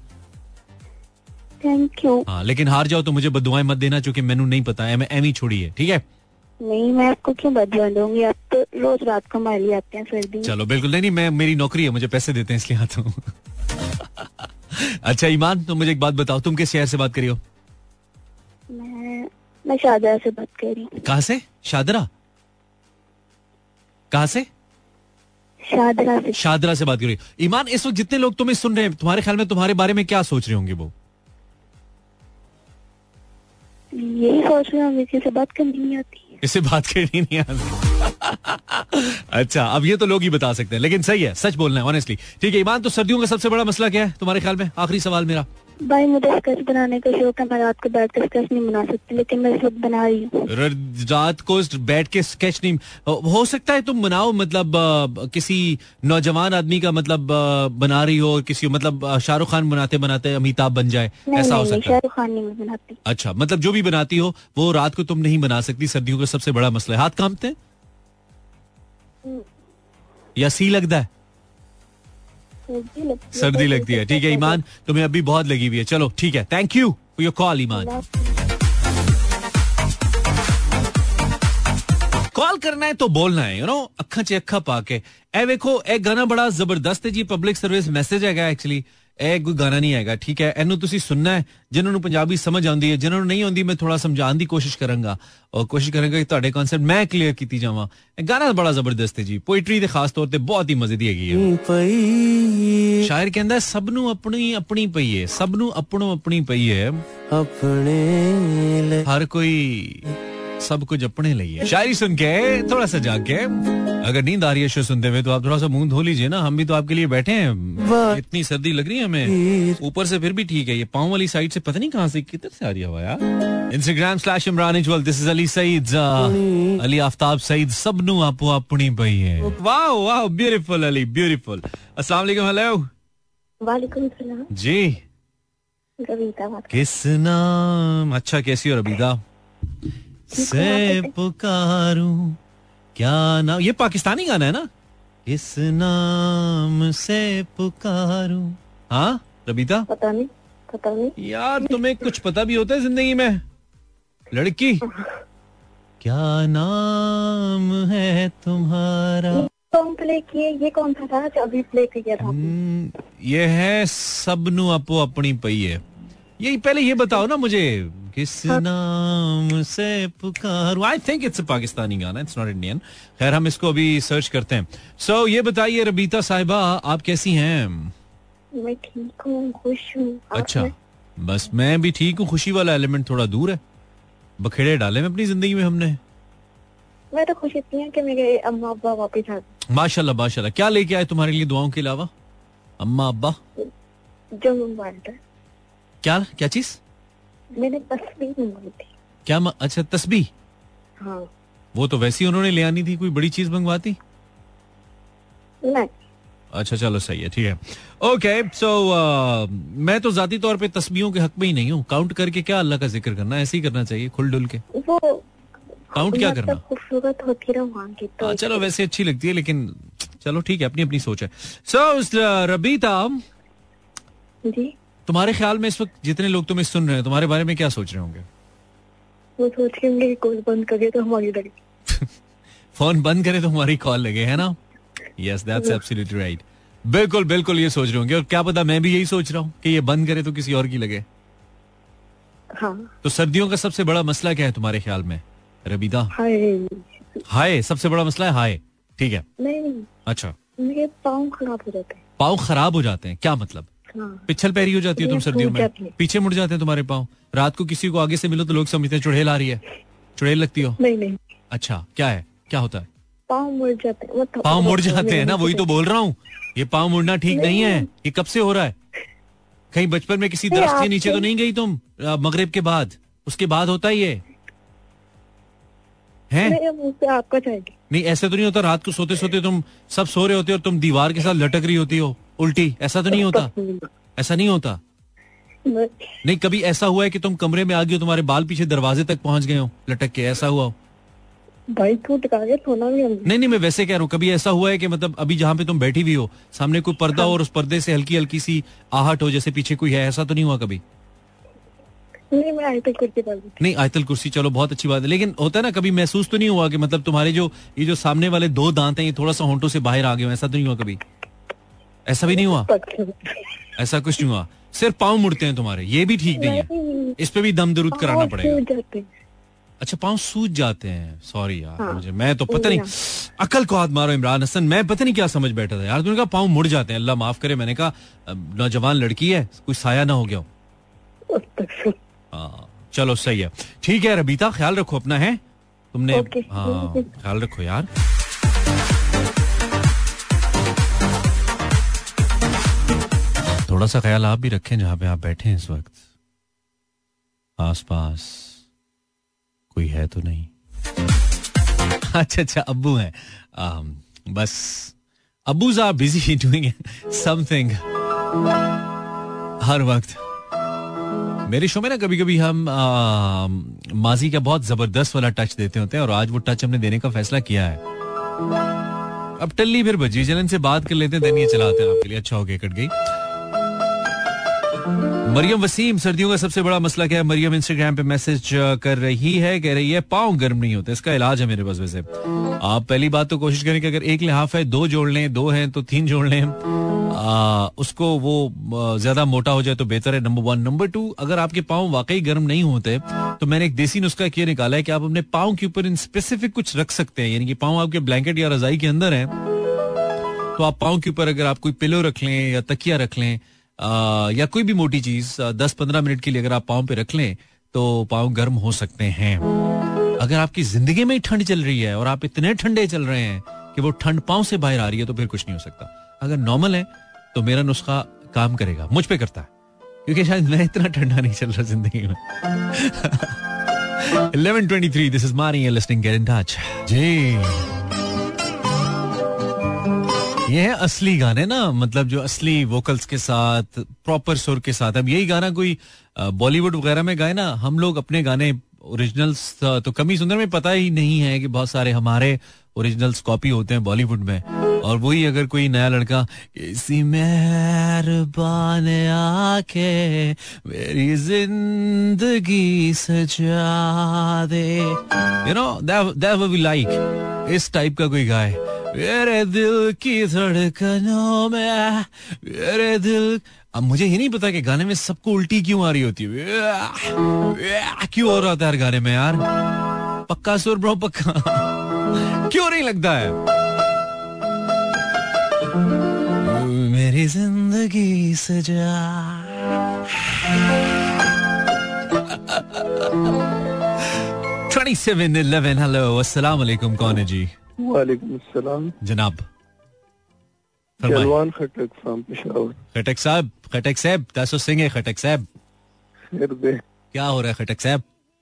थैंक यू हाँ लेकिन हार जाओ तो मुझे बदुआएँ मत देना क्योंकि मैंने नहीं पता है मैं एम ही छोड़ी है ठीक है? नहीं मैं आपको क्यों बदला दूँगी? आप तो रोज रात को माली आते हैं सर्दी चलो बिल्कुल। नहीं नहीं मैं मेरी नौकरी है मुझे पैसे देते हैं इसलिए आता हूँ अच्छा ईमान तुम मुझे एक बात बताओ तुम किस शहर से बात करी हो? मैं मैं शादरा से बात कर रही हूँ। कहाँ से? शादरा कहाँ से? शादरा से। शादरा से बात कर रही ईमान इस वक्त जितने लोग तुम्हें सुन रहे हैं तुम्हारे ख्याल में तुम्हारे बारे में क्या सोच रहे होंगे वो? यही सोच रहे कि बात करनी नहीं आती बात करनी नहीं आती। अच्छा अब ये तो लोग ही बता सकते हैं, लेकिन सही है, सच बोलना है ऑनेस्टली ठीक है, ईमान तो सर्दियों का सबसे बड़ा मसला क्या है तुम्हारे ख्याल में? आखिरी सवाल मेरा। भाई मुझे स्केच बनाने का शौक है मैं रात को बैठ कर स्केच नहीं बना सकती लेकिन मैं इस वक्त बना रही हूँ। रात को बैठ के स्केच नहीं हो सकता है तुम बनाओ मतलब किसी नौजवान आदमी का मतलब बना रही हो किसी मतलब शाहरुख खान बनाते बनाते अमिताभ बन जाए ऐसा हो सकता है? शाहरुख खान नहीं बनाती। अच्छा मतलब जो भी बनाती हो वो रात को तुम नहीं बना सकती सर्दियों का सबसे बड़ा मसला है। हाथ कांपते हैं? हम्म। या सी लगता है? सर्दी लगती है। ठीक है ईमान तुम्हें अभी बहुत लगी हुई है। चलो ठीक है। Thank you for your call Iman. Call करना है तो बोलना है यू नो अखा चे अखा पाके ए देखो ए गाना बड़ा ज़बरदस्त है जी पब्लिक सर्विस मैसेज है एक्चुअली ਇਹ ਕੋਈ ਗਾਣਾ ਨਹੀਂ ਹੈਗਾ ਠੀਕ ਹੈ ਇਹਨੂੰ ਤੁਸੀਂ ਸੁਣਨਾ ਹੈ ਜਿਨ੍ਹਾਂ ਨੂੰ ਪੰਜਾਬੀ ਸਮਝ ਆਉਂਦੀ ਹੈ ਜਿਨ੍ਹਾਂ ਨੂੰ ਨਹੀਂ ਆਉਂਦੀ ਮੈਂ ਥੋੜਾ ਸਮਝਾਉਣ ਦੀ ਕੋਸ਼ਿਸ਼ ਕਰਾਂਗਾ ਔਰ ਕੋਸ਼ਿਸ਼ ਕਰਾਂਗਾ ਕਿ ਤੁਹਾਡੇ ਕਨਸੈਪਟ ਮੈਂ ਕਲੀਅਰ ਕੀਤੀ ਜਾਵਾਂ ਇਹ ਗਾਣਾ ਬੜਾ ਜ਼ਬਰਦਸਤ ਹੈ ਜੀ ਪੋਇਟਰੀ ਦੇ ਖਾਸ ਤੌਰ ਤੇ ਬਹੁਤ ਹੀ ਮਜ਼ੇ ਦੀ ਹੈਗੀ ਹੈ ਸ਼ਾਇਰ ਕਹਿੰਦਾ ਸਭ ਨੂੰ ਆਪਣੀ ਆਪਣੀ ਪਈ ਹੈ ਸਭ ਨੂੰ ਆਪਣੋ ਆਪਣੀ ਪਈ ਹੈ ਆਪਣੇ ਹਰ ਕੋਈ सब कुछ अपने लिए शायरी सुन के थोड़ा सा जाके अगर नींद आ रही है शो सुनते हुए तो आप थोड़ा सा मुँह धो लीजिए ना। हम भी तो आपके लिए बैठे हैं। इतनी सर्दी लग रही है हमें। ऊपर से फिर भी ठीक है। ये पाँव वाली साइड से पता नहीं कहाँ से किधर से आ रही हवा यार। इंस्टाग्राम स्लैश इमरान इजवल दिस इज़ अली सईद अली आफ्ताब सईद सब नु आपो अपनी पई है। वाह वाह ब्यूटीफुल अली ब्यूटीफुल अस्सलाम वालेकुम हेलो वालेकुम सलाम। जी। रवीता किस नाम? अच्छा कैसी हो रबीदा से पुकारूं क्या नाम ये पाकिस्तानी गाना है ना? इस नाम से पुकारूं? हाँ रबीता? पता नहीं पता नहीं। यार तुम्हें कुछ पता भी होता है ज़िंदगी में? लड़की? क्या नाम है तुम्हारा? सॉन्ग प्ले किए? ये कौन सा था जो अभी प्ले किया था हम्म, ये है सबनु अपो अपनी पई है। ये पहले ये बताओ ना मुझे किस नाम से पुकारूं? आई थिंक इट्स पाकिस्तानी गाना इट्स नॉट इंडियन खैर हम इसको अभी सर्च करते हैं। सो so, ये बताइए रबीता साहिबा आप कैसी हैं? मैं ठीक हूँ खुश हूँ। अच्छा। बस मैं भी ठीक हूँ खुशी वाला एलिमेंट थोड़ा दूर है। बखेड़े डाले में अपनी ज़िंदगी में हमने। मैं तो खुश इतनी हूँ कि मेरे अम्मा अब्बा वापस आ माशाल्लाह माशाल्लाह। क्या लेके आए तुम्हारे लिए दुआओं के अलावा? अम्मा अब्बा जो था क्या क्या चीज़? मैंने तस्वीर मंगवाई थी। क्या म, अच्छा तस्बी हाँ। वो तो वैसी उन्होंने ले आनी थी कोई बड़ी चीज़ मंगवाती? नहीं। अच्छा चलो सही है ठीक है। ओके सो मैं तो जाती तौर पे तस्बियों के हक में ही नहीं हूँ। काउंट करके क्या अल्लाह का ज़िक्र करना? ऐसे ही करना चाहिए खुल डुल के। वो काउंट क्या मतलब करना? खूबसूरत होती रहा वहाँ की तो। हाँ चलो वैसे अच्छी लगती है लेकिन चलो ठीक है अपनी अपनी सोच है। सो so, रबीता जी। तुम्हारे ख्याल में इस वक्त जितने लोग तुम्हें सुन रहे हैं तुम्हारे बारे में क्या सोच रहे होंगे? वो सोच के होंगे कॉल बंद करे तो हमारी लगे फ़ोन बंद करे तो हमारी कॉल लगे है ना? यस दैट्स एब्सोल्युटली राइट बिल्कुल बिल्कुल ये सोच रहे होंगे। और क्या पता मैं भी यही सोच रहा हूँ कि ये बंद करे तो किसी और की लगे। हाँ। तो सर्दियों का सबसे बड़ा मसला क्या है तुम्हारे ख्याल में? रबीदा? हाय। हाय सबसे बड़ा मसला है हाय। ठीक है। नहीं नहीं। अच्छा। मेरे पाँव खराब हो जाते हैं। पाँव खराब हो जाते हैं? क्या मतलब? हाँ। पिछल पैरी हो जाती है तुम सर्दियों में। पीछे मुड़ जाते हैं तुम्हारे पाँव। रात को किसी को आगे से मिलो तो लोग समझते हैं चुड़ैल आ रही है। चुड़ैल लगती हो? नहीं नहीं। अच्छा क्या है? क्या होता है? पाँव मुड़ जाते हैं। पाँव मुड़ जाते हैं ना वही तो बोल रहा हूँ। ये पाँव मुड़ना ठीक नहीं है। ये कब से हो रहा है? कहीं बचपन में किसी दरख्त के नीचे तो नहीं गई तुम मगरिब के बाद? उसके बाद होता है ये। है? आपका जाएगी नहीं ऐसे तो नहीं होता। रात को सोते सोते तुम सब सो रहे होते हो और तुम दीवार के साथ लटक रही होती हो। उल्टी ऐसा तो नहीं होता। ऐसा नहीं होता। नहीं कभी ऐसा हुआ है कि तुम कमरे में आ गए हो तुम्हारे बाल पीछे दरवाजे तक पहुँच गए हो लटक के ऐसा हुआ हो? भाई तू टका के सोना भी नहीं नहीं मैं वैसे कह रहा हूँ कभी ऐसा हुआ है कि मतलब अभी जहाँ पे तुम बैठी हुई हो सामने कोई पर्दा हो। और उस पर्दे से हल्की हल्की सी आहट हो जैसे पीछे कोई है ऐसा तो नहीं हुआ कभी? नहीं मैं आई तक कुर्सी पर नहीं आयतल कुर्सी चलो बहुत अच्छी बात है। लेकिन होता है ना कभी महसूस तो नहीं हुआ कि मतलब तुम्हारे जो ये जो सामने वाले दो दांत हैं ये थोड़ा सा होंठों से बाहर आ गए ऐसा तो नहीं हुआ कभी? ऐसा भी नहीं हुआ? ऐसा कुछ नहीं हुआ। सिर्फ़ पाँव मुड़ते हैं तुम्हारे। ये भी ठीक नहीं है। इस पे भी दम दरुद कराना पड़ेगा। अच्छा पाँव सूज जाते हैं। सॉरी यार हाँ। मुझे मैं तो पता नहीं। अकल को हाथ मारो इमरान हसन। मैं पता नहीं क्या समझ बैठा था यार। तूने कहा पाँव मुड़ जाते हैं। अल्लाह माफ़ करे मैंने कहा नौजवान लड़की है कोई साया ना हो गया हाँ, चलो सही है। ठीक है रबीता ख्याल रखो अपना है। तुमने हाँ ख्याल रखो यार। थोड़ा सा ख्याल आप भी रखें जहाँ पे आप बैठे हैं इस वक्त। आस पास कोई है तो नहीं। अच्छा अच्छा अब्बू हैं। बस अब्बूज आर बिज़ी डूइंग समथिंग हर वक्त। मेरे शो में ना कभी कभी हम आ, माजी का बहुत ज़बरदस्त वाला टच देते होते हैं और आज वो टच हमने देने का फैसला किया है। अब टल्ली फिर बजी चलन से बात कर लेते हैं देन ये चलाते हैं आपके लिए। अच्छा हो गया कट गई। मरियम वसीम सर्दियों का सबसे बड़ा मसला क्या है? मरियम इंस्टाग्राम पे मैसेज कर रही है कह रही है पाँव गर्म नहीं होते इसका इलाज है मेरे पास वैसे। आप पहली बात तो कोशिश करें कि अगर एक लिहाफ है दो जोड़ लें दो हैं तो तीन जोड़ लें। आ, उसको वो ज़्यादा मोटा हो जाए तो बेहतर है नंबर वन नंबर टू अगर आपके पाँव वाकई गर्म नहीं होते तो मैंने एक देसी नुस्खा किया निकाला है कि आप अपने पाँव के ऊपर इन स्पेसिफिक कुछ रख सकते हैं यानी कि पाँव आपके ब्लैंकेट या रजाई के अंदर है तो आप पाँव के ऊपर अगर आप कोई पिलो रख लें या तकिया रख लें या कोई भी मोटी चीज़ दस पंद्रह मिनट के लिए अगर आप पाँव पे रख लें तो पाँव गर्म हो सकते हैं। अगर आपकी ज़िंदगी में ही ठंड चल रही है और आप इतने ठंडे चल रहे हैं कि वो ठंड पाँव से बाहर आ रही है तो फिर कुछ नहीं हो सकता। अगर नॉर्मल है तो मेरा नुस्खा काम करेगा, मुझ पे करता है। क्योंकि शायद मैं इतना ठंडा नहीं चल रहा ज़िंदगी में। 1123 this is Mari listing get in touch जी। ये है असली गाने ना मतलब जो असली वोकल्स के साथ प्रॉपर सुर के साथ। अब यही गाना कोई बॉलीवुड वगैरह में गाए ना, हम लोग अपने गाने ओरिजिनल्स तो कमी सुंदर में पता ही नहीं है कि बहुत सारे हमारे ओरिजिनल्स कॉपी होते हैं बॉलीवुड में। और वही अगर कोई नया लड़का, किसी मेहरबान आके मेरी ज़िंदगी सजा दे। You know that we like इस टाइप का कोई गाय। मेरे दिल की धड़कनों में, मेरे दिल अब मुझे ये नहीं पता कि गाने में सबको उल्टी क्यों आ रही होती है। क्यों हो रहा था यार गाने में यार? पक्का सुर ब्रो, पक्का? क्यों नहीं लगता है? मेरी ज़िंदगी सजा ट्वेंटी सेवन इलेवन हेलो अस्सलाम कौन है जी? वालेकुम जनाब जलवान खटक पेशावर। खटक साहब खटक साहब तासो सिंह है खटक साहब। क्या हो रहा है खटक साहब?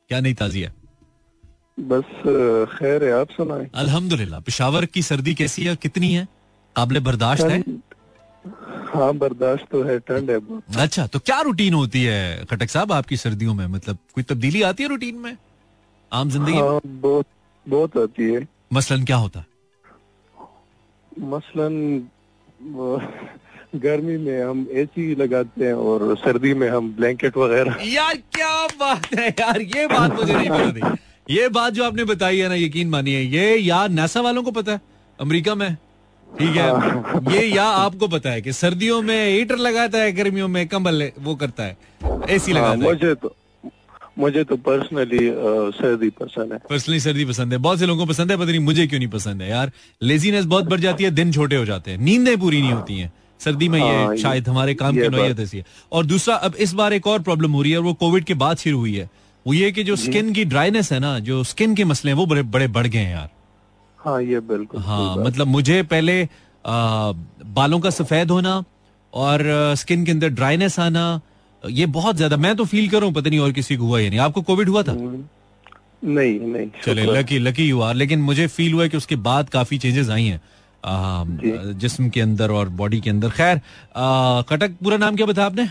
क्या नहीं ताजी है? बस खैर है आप सुनाए। अल्हम्दुलिल्लाह पेशावर की सर्दी कैसी है कितनी है? काबिल बर्दाश्त है? हाँ बर्दाश्त तो है ठंड है अच्छा तो क्या रूटीन होती है खटक साहब आपकी सर्दियों में? मतलब कोई तब्दीली आती है रूटीन में? आम ज़िंदगी हाँ बहुत बहुत आती है। मसलन क्या होता? है मसलन गर्मी में हम एसी लगाते हैं और सर्दी में हम ब्लैंकेट वगैरह। यार क्या बात है यार ये बात मुझे नहीं पता थी। ये बात जो आपने बताई है ना यकीन मानिए ये यार नासा वालों को पता है अमेरिका में। ठीक है। ये या आपको पता है कि सर्दियों में हीटर लगाता है गर्मियों में कंबल वो करता है। एसी हाँ, लगाता है। मुझे तो मुझे तो पर्सनली सर्दी पसंद है। पर्सनली सर्दी पसंद है। बहुत से लोगों को पसंद है पता नहीं मुझे क्यों नहीं पसंद है यार। लेजीनेस बहुत बढ़ जाती है दिन छोटे हो जाते हैं। नींदें पूरी नहीं होती हैं। सर्दी में हाँ, ये ये- शायद हमारे काम की नोयत ऐसी है। और दूसरा अब इस बार एक और प्रॉब्लम हो रही है और वो कोविड के बाद शुरू हुई है। वो ये कि जो स्किन की ड्राइनेस है ना जो स्किन के मसले हैं वो बड़े बड़े बढ़ गए हैं यार। हाँ ये बिल्कुल हाँ मतलब मुझे पहले आ, बालों का सफ़ेद होना और स्किन के अंदर ड्राइनेस आना ये बहुत ज़्यादा मैं तो फील कर रहा हूँ पता नहीं और किसी को हुआ या नहीं। आपको कोविड हुआ था? नहीं नहीं चले लकी लकी यू आर लेकिन मुझे फील हुआ कि उसके बाद काफ़ी चेंजेस आई हैं। आ, जिस्म के अंदर और बॉडी के अंदर। खैर कटक पूरा नाम क्या बताया आपने?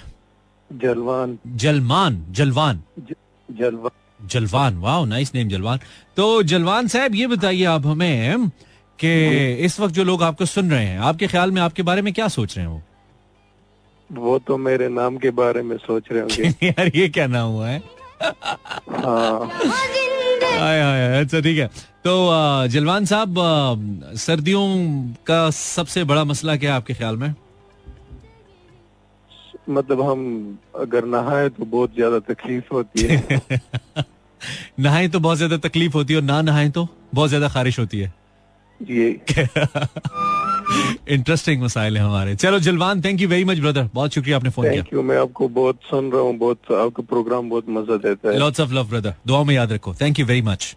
जलवान। जलमान जलवान। ज- जलवान। जलवान वाह नाइस नेम जलवान। तो जलवान साहब ये बताइए आप हमें कि इस वक्त जो लोग आपको सुन रहे हैं आपके ख्याल में आपके बारे में क्या सोच रहे हैं वो? वो तो मेरे नाम के बारे में सोच रहे होंगे। यार ये क्या नाम हुआ है? हाँ। अच्छा ठीक है। तो जलवान साहब सर्दियों का सबसे बड़ा मसला क्या है आपके ख्याल में? मतलब हम अगर नहाए तो बहुत ज़्यादा तकलीफ़ होती है। नहाए तो बहुत ज़्यादा तकलीफ़ होती है और ना नहाए तो बहुत ज़्यादा खारिश होती है। ये इंटरेस्टिंग मसाइल है हमारे। चलो Jalwan thank you very much brother बहुत शुक्रिया आपने फ़ोन किया। थैंक यू मैं आपको बहुत सुन रहा हूँ बहुत आपका प्रोग्राम बहुत मज़ा देता है। लॉट्स ऑफ़ लव ब्रदर दुआ में याद रखो। थैंक यू वेरी मच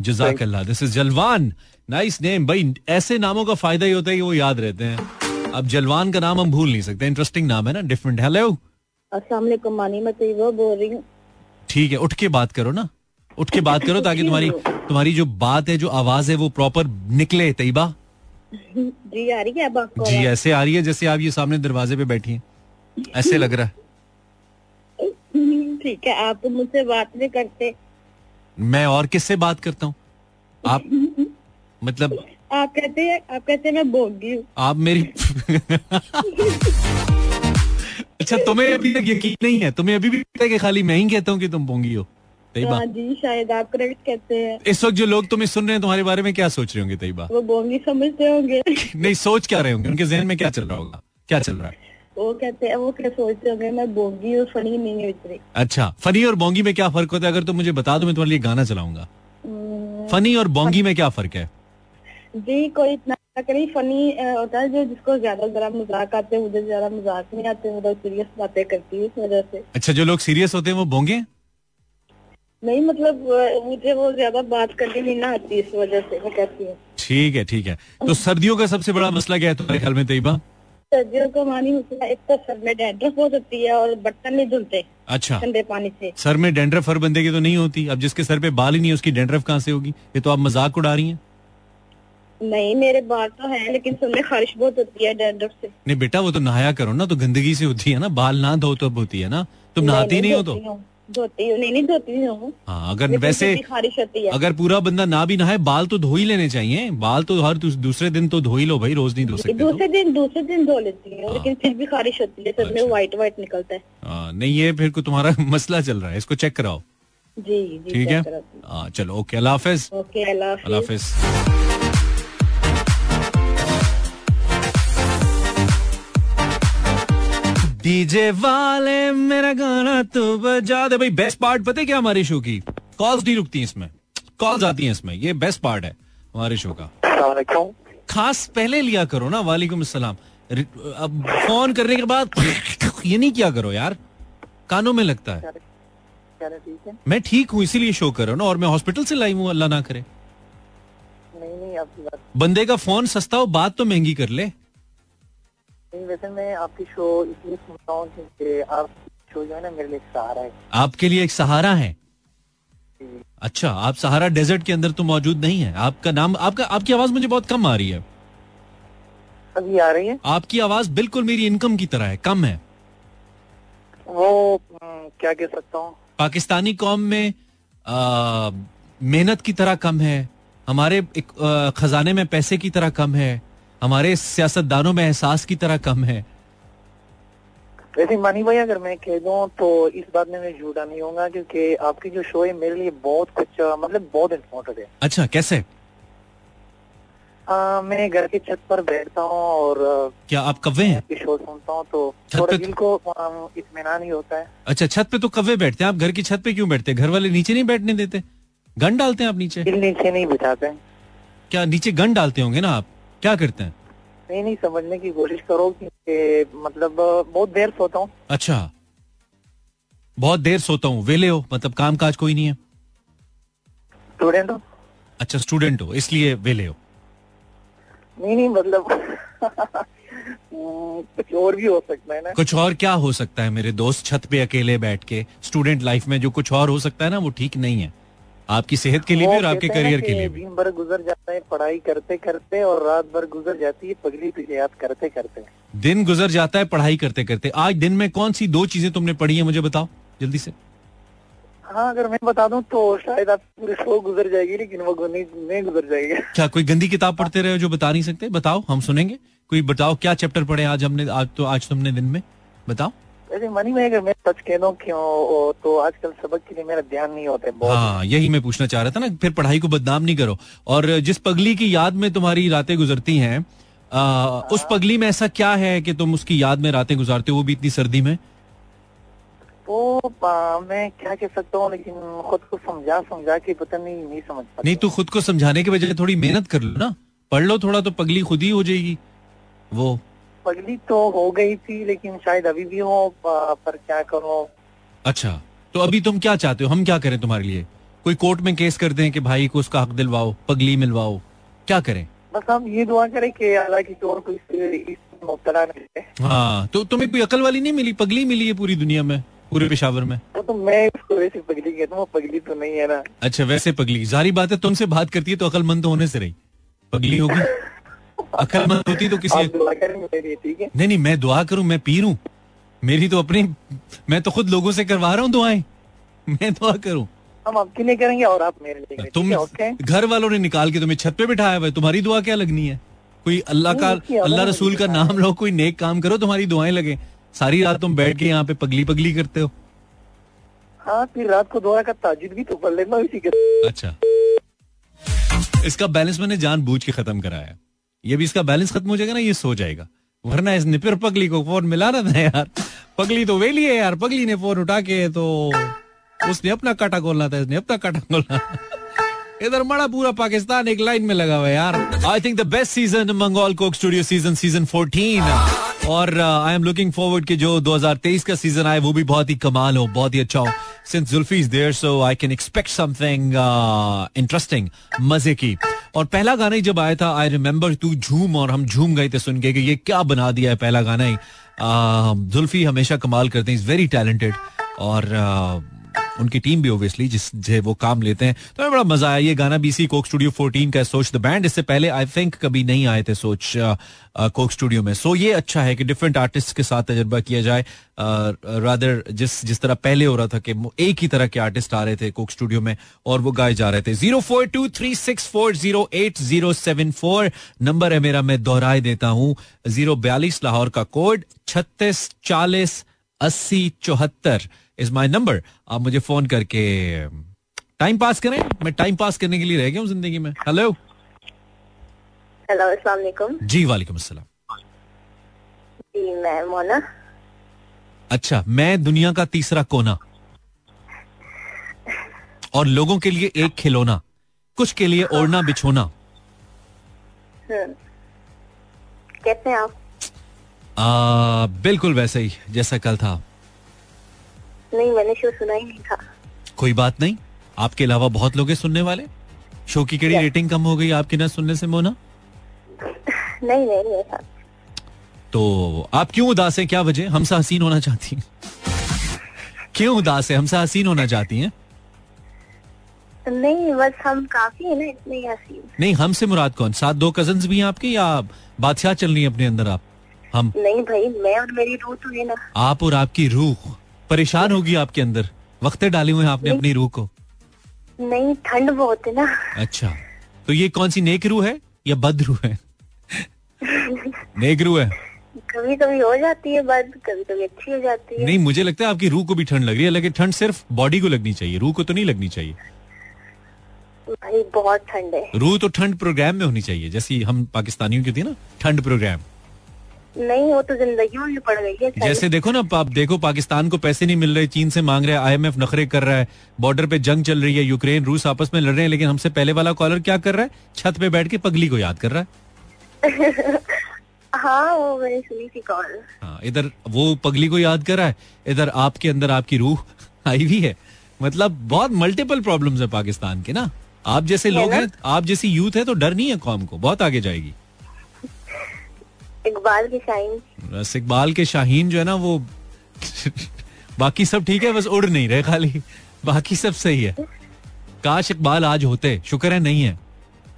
जजाक अल्लाह this is Jalwan. Nice name भाई ऐसे नामों का फ़ायदा ही होता है कि वो याद रहते हैं। अब जलवान का नाम हम भूल नहीं सकते इंटरेस्टिंग नाम है ना डिफरेंट हेलो अस्सलाम मानी मैं तैयबा बोल रही हूँ। ठीक है उठ के बात करो ना। उठ के बात करो ताकि तुम्हारी तुम्हारी जो बात है जो आवाज़ है वो प्रॉपर निकले तैयबा। जी आ रही है अब आपको जी ऐसे आ रही है जैसे आप ये सामने दरवाजे पे बैठी हैं। ऐसे लग रहा है। ठीक है आप मुझसे बात नहीं करते। मैं और किससे बात करता हूँ? आप मतलब आप कहते हैं आप कहते हैं मैं बोगी हूँ। आप मेरी अच्छा तुम्हें अभी तक यकीन नहीं है? तुम्हें अभी भी लगता है कि खाली मैं ही कहता हूँ कि तुम बोंगी हो? तैयबा हाँ जी शायद आप करेक्ट कहते हैं। इस वक्त जो लोग तुम्हें सुन रहे हैं तुम्हारे बारे में क्या सोच रहे होंगे? तैयबा वो बोंगी समझते होंगे। नहीं सोच क्या रहे होंगे? उनके जहन में क्या चल रहा होगा? क्या चल रहा है? वो कहते हैं वो क्या सोचते होंगे मैं बोगी हूँ फनी नहीं है अच्छा फनी और बोंगी में क्या फ़र्क होता है? अगर तुम मुझे बता दो मैं तुम्हारे लिए गाना चलाऊँगा। फनी और बोंगी में क्या फ़र्क है? जी कोई इतना कहीं फनी होता है जो जिसको ज़्यादा जरा मज़ाक आते हैं मुझे ज़्यादा मज़ाक नहीं आते मतलब सीरियस बातें करती है इस वजह से। अच्छा जो लोग सीरियस होते हैं वो बोंगे नहीं मतलब मुझे वो ज़्यादा बात करनी नहीं ना आती इस वजह से मैं कहती हूँ। ठीक है ठीक है। तो सर्दियों का सबसे बड़ा मसला क्या है तुम्हारे ख्याल में तैयबा? सर्दियों का मानी मसला एक तो सर में डैंड्रफ हो सकती है और बर्तन नहीं धुलते अच्छा। ठंडे पानी से। सर में डेंड्रफ हर बंदे की तो नहीं होती। अब जिसके सर पे बाल ही नहीं है उसकी डेंड्रफ कहाँ से होगी? ये तो आप मज़ाक उड़ा रही हैं। नहीं मेरे बाल तो हैं लेकिन में खारिश बहुत होती है डैंड्रफ से। नहीं बेटा वो तो नहाया करो ना तो गंदगी से होती है ना बाल ना धो तब होती है ना। तुम नहाती नहीं हो तो? धोती हूँ नहीं नहीं धोती हूँ। हाँ अगर वैसे खारिश होती है। अगर पूरा बंदा ना भी नहाए बाल तो धो ही लेने चाहिए। बाल तो हर दूसरे दिन तो धो ही लो भाई रोज नहीं धो सकते तो। दूसरे दिन दूसरे दिन धो लेती हूँ लेकिन फिर भी खारिश होती है सर में अच्छा। व्हाइट व्हाइट निकलता है। हाँ, नहीं ये फिर को तुम्हारा मसला चल रहा है इसको चेक कराओ। जी ठीक है? हाँ। चलो ओके अल्लाह हाफिज। ओके अल्लाह हाफिज। डीजे वाले मेरा गाना तो बजा दे। भाई बेस्ट पार्ट पता है क्या हमारे शो की? कॉल्स नहीं रुकती इसमें। कॉल्स आती हैं इसमें। ये बेस्ट पार्ट है हमारे शो का। खास पहले लिया करो ना वालेकुम अस्सलाम। अब फ़ोन करने के बाद ये नहीं किया करो यार। कानों में लगता है। मैं ठीक हूँ इसीलिए शो कर रहा हूँ ना और मैं हॉस्पिटल से लाई हूँ अल्लाह ना करे। नहीं नहीं बंदे का फ़ोन सस्ता हो बात तो महँगी कर ले। वैसे मैं आपकी शो इसलिए सुनता हूँ क्योंकि आप शो जो है ना मेरे लिए सहारा है। आपके लिए एक सहारा है? अच्छा आप सहारा डेजर्ट के अंदर तो मौजूद नहीं है। आपका नाम आपका आपकी आवाज़ मुझे बहुत कम आ रही है। अभी आ रही है? आपकी आवाज़ बिल्कुल मेरी इनकम की तरह है कम है। वो हम्म, क्या कह सकता हूँ? पाकिस्तानी कौम में मेहनत की तरह कम है। हमारे एक, आ, खजाने में पैसे की तरह कम है। हमारे सियासतदानों में एहसास की तरह कम है। वैसे मानी भाई अगर मैं कह दूँ तो इस बात में मैं झूठा नहीं होगा क्योंकि आपकी जो शो है मेरे लिए बहुत कुछ मतलब बहुत इम्पोर्टेंट है। अच्छा कैसे? आ, मैं घर की छत पर बैठता हूँ और क्या आप कव्वे हैं? आपकी शो सुनता हूँ तो थोड़ा दिल को इत्मीनान ही होता है। अच्छा छत पे तो कव्वे बैठते हैं आप घर की छत पे क्यों बैठते हैं? घर वाले नीचे नहीं बैठने देते? गन डालते हैं आप नीचे? नीचे नहीं बिठाते। क्या नीचे गन डालते होंगे ना आप? क्या करते हैं? नहीं नहीं समझने की कोशिश करो कि मतलब बहुत देर सोता हूँ। अच्छा। बहुत देर सोता हूँ। वेले हो मतलब काम काज कोई नहीं है? स्टूडेंट हूँ। अच्छा स्टूडेंट हो इसलिए वेले हो। नहीं नहीं मतलब हम्म, कुछ और भी हो सकता है ना। कुछ और क्या हो सकता है मेरे दोस्त छत पे अकेले बैठ के? स्टूडेंट लाइफ में जो कुछ और हो सकता है ना वो ठीक नहीं है। आपकी सेहत के लिए भी और आपके करियर के कि लिए भी। दिन भर गुजर जाता है पढ़ाई करते करते और रात भर गुजर जाती है पगली तुझे याद करते करते। दिन गुजर जाता है पढ़ाई करते करते। आज दिन में कौन सी दो चीज़ें तुमने पढ़ी है मुझे बताओ जल्दी से। हाँ अगर मैं बता दूँ तो शायद आप पूरी शो गुजर जाएगी लेकिन वो नहीं गुजर जाएगी। क्या कोई गंदी किताब पढ़ते रहे हो जो बता नहीं सकते? बताओ हम सुनेंगे। कोई बताओ क्या चैप्टर पढ़े आज हमने आज तो आज तुमने दिन में? बताओ। वैसे मनी में अगर मैं सच कह दूँ क्यों? तो आजकल सबक के लिए मेरा ध्यान नहीं होता है हाँ यही मैं पूछना चाह रहा था ना फिर पढ़ाई को बदनाम नहीं करो। और जिस पगली की याद में तुम्हारी रातें गुजरती हैं उस पगली में ऐसा क्या है कि तुम उसकी याद में रातें गुजारते हो वो भी इतनी सर्दी में? तो आ, मैं क्या कह सकता हूँ लेकिन खुद को समझा समझा के पता नहीं नहीं समझ पाता। नहीं तू खुद को समझाने के बजाय थोड़ी मेहनत कर लो ना। पढ़ लो थोड़ा तो पगली खुद ही हो जाएगी। वो पगली तो हो गई थी लेकिन शायद अभी भी हो पर क्या करो? अच्छा तो अभी तुम क्या चाहते हो? हम क्या करें तुम्हारे लिए? कोई कोर्ट में केस कर दें कि भाई को उसका हक दिलवाओ पगली मिलवाओ क्या करें? बस हम ये दुआ करें कि अल्लाह की और कोई नहीं हाँ तो तुम्हें कोई अकल वाली नहीं मिली? पगली मिली है पूरी दुनिया में पूरे पेशावर में? वो तो मैं इसको वैसे पगली कहता हूँ वो पगली तो नहीं है ना। अच्छा वैसे पगली। जारी बात है तुमसे बात करती है तो अकलमंद तो होने से रही। पगली होगी। अकलमंद होती तो किसी दुआ नहीं नहीं मैं दुआ करूँ मैं पीर। हूँ मेरी तो अपनी मैं तो खुद लोगों से करवा रहा हूँ दुआएँ। मैं दुआ करूँ। हम आपके लिए करेंगे और आप मेरे लिए तुम घर वालों ने निकाल के तुम्हें छत पे बिठाया हुआ है तुम्हारी दुआ क्या लगनी है? कोई अल्लाह का अल्लाह रसूल का नाम लो कोई नेक काम करो तुम्हारी दुआएँ लगे। सारी रात तुम बैठ के यहाँ पे पगली पगली करते हो। हाँ फिर रात को दोहरा का ताजुद भी तो पढ़ लेना इसी के अच्छा। इसका बैलेंस मैंने जान जानबूझ के खत्म कराया। ये भी इसका बैलेंस खत्म हो जाएगा ना, ये सो जाएगा। वरना इसने फिर पगली को फ़ोन मिला रहा था यार। पगली तो वेली है यार, पगली ने फ़ोन उठा के तो उसने अपना काटा खोलना था, इसने अपना काटा खोलना इधर बड़ा पूरा पाकिस्तान एक लाइन में लगा हुआ है यार। I think the best season Mongol Coke Studio season season 14 और आई एम लुकिंग फॉरवर्ड कि जो 2023 का सीज़न आए, वो भी बहुत ही कमाल हो, बहुत ही अच्छा हो। Since Zulfi is there so I can expect something interesting मज़े की। और पहला गाना ही जब आया था आई रिमेम्बर तू झूम और हम झूम गए थे सुन के कि ये क्या बना दिया है पहला गाना ही। Uh, जुल्फी हमेशा कमाल करते हैं इज़ वेरी टैलेंटेड और uh, उनकी टीम भी ओबियसली जिस, जे वो काम लेते हैं। तो बड़ा मज़ा आया। ये गाना बीसी कोक स्टूडियो 14 का सोच द बैंड इससे पहले आई थिंक कभी नहीं आए थे सोच कोक स्टूडियो में। सो ये अच्छा है कि डिफरेंट आर्टिस्ट के साथ तजर्बा किया जाए। रादर जिस जिस तरह पहले हो रहा था कि एक ही तरह के आर्टिस्ट आ रहे थे कोक स्टूडियो में, और वो गाए जा रहे थे। Zero four two three six four zero eight zero seven four number है मेरा, मैं दोहराए देता हूँ। ज़ीरो बयालीस लाहौर का कोड, छत्तीस चालीस अस्सी चौहत्तर। इज़ माई नंबर आप मुझे फ़ोन करके टाइम पास करें। मैं टाइम पास करने के लिए रह गया हूँ ज़िंदगी में। हेलो हेलो अस्सलाम जी वालेकुम अस्सलाम। जी मैं मोना। अच्छा मैं दुनिया का तीसरा कोना। और लोगों के लिए एक खिलौना। कुछ के लिए ओढ़ना बिछोना। हम्म। कैसे आप। आ, बिल्कुल वैसे ही जैसा कल था। नहीं मैंने शो सुना ही नहीं था। कोई बात नहीं। आपके अलावा बहुत लोग हैं सुनने वाले। शो की केड़ी रेटिंग कम हो गई आपके ना सुनने से मोना? नहीं नहीं ऐसा। तो आप क्यों उदास हैं? क्या वजह? हमसे हसीन होना चाहती हैं। क्यों उदास है? हमसे हसीन होना चाहती हैं। नहीं बस हम काफ़ी है ना इतने हसीन। नहीं हमसे मुराद कौन? सात दो कज़न भी हैं आपके या बादशाह चल रही है अपने अंदर आप? हम नहीं भाई मैं और मेरी रूह तो है ना। आप और आपकी रूह। परेशान होगी आपके अंदर? वक्ते डाले हुए हैं आपने अपनी रूह को। नहीं ठंड बहुत है ना। अच्छा। तो ये कौन सी नेक रूह है या बद रूह है? नेक रूह है। कभी कभी हो जाती है बद कभी कभी अच्छी हो जाती है। नहीं मुझे लगता है आपकी रूह को भी ठंड लग रही है लेकिन ठंड सिर्फ़ बॉडी को लगनी चाहिए। रूह को तो नहीं लगनी चाहिए। भाई बहुत ठंड है। रूह तो ठंड प्रोग्राम में होनी चाहिए जैसी हम पाकिस्तानियों की थी ना ठंड प्रोग्राम नहीं वो तो ज़िंदगी में पड़ गई है जैसे देखो ना आप देखो पाकिस्तान को पैसे नहीं मिल रहे चीन से मांग रहे हैं आईएमएफ नखरे कर रहा है बॉर्डर पे जंग चल रही है यूक्रेन रूस आपस में लड़ रहे हैं लेकिन हमसे पहले वाला कॉलर क्या कर रहा है? छत पे बैठ के पगली को याद कर रहा है। हाँ वो मैंने सुनी थी कॉल। हाँ इधर वो पगली को याद कर रहा है इधर आपके अंदर आपकी रूह आई हुई है। मतलब बहुत मल्टीपल प्रॉब्लम्स है पाकिस्तान के ना। आप जैसे लोग? हैं आप जैसी यूथ है तो डर नहीं है कौम को बहुत आगे जाएगी। इकबाल की शाइन बस इकबाल के शाहीन जो है ना वो बाकी सब ठीक है बस उड़ नहीं रहे खाली। बाकी सब सही है। काश इकबाल आज होते शुक्र है नहीं है।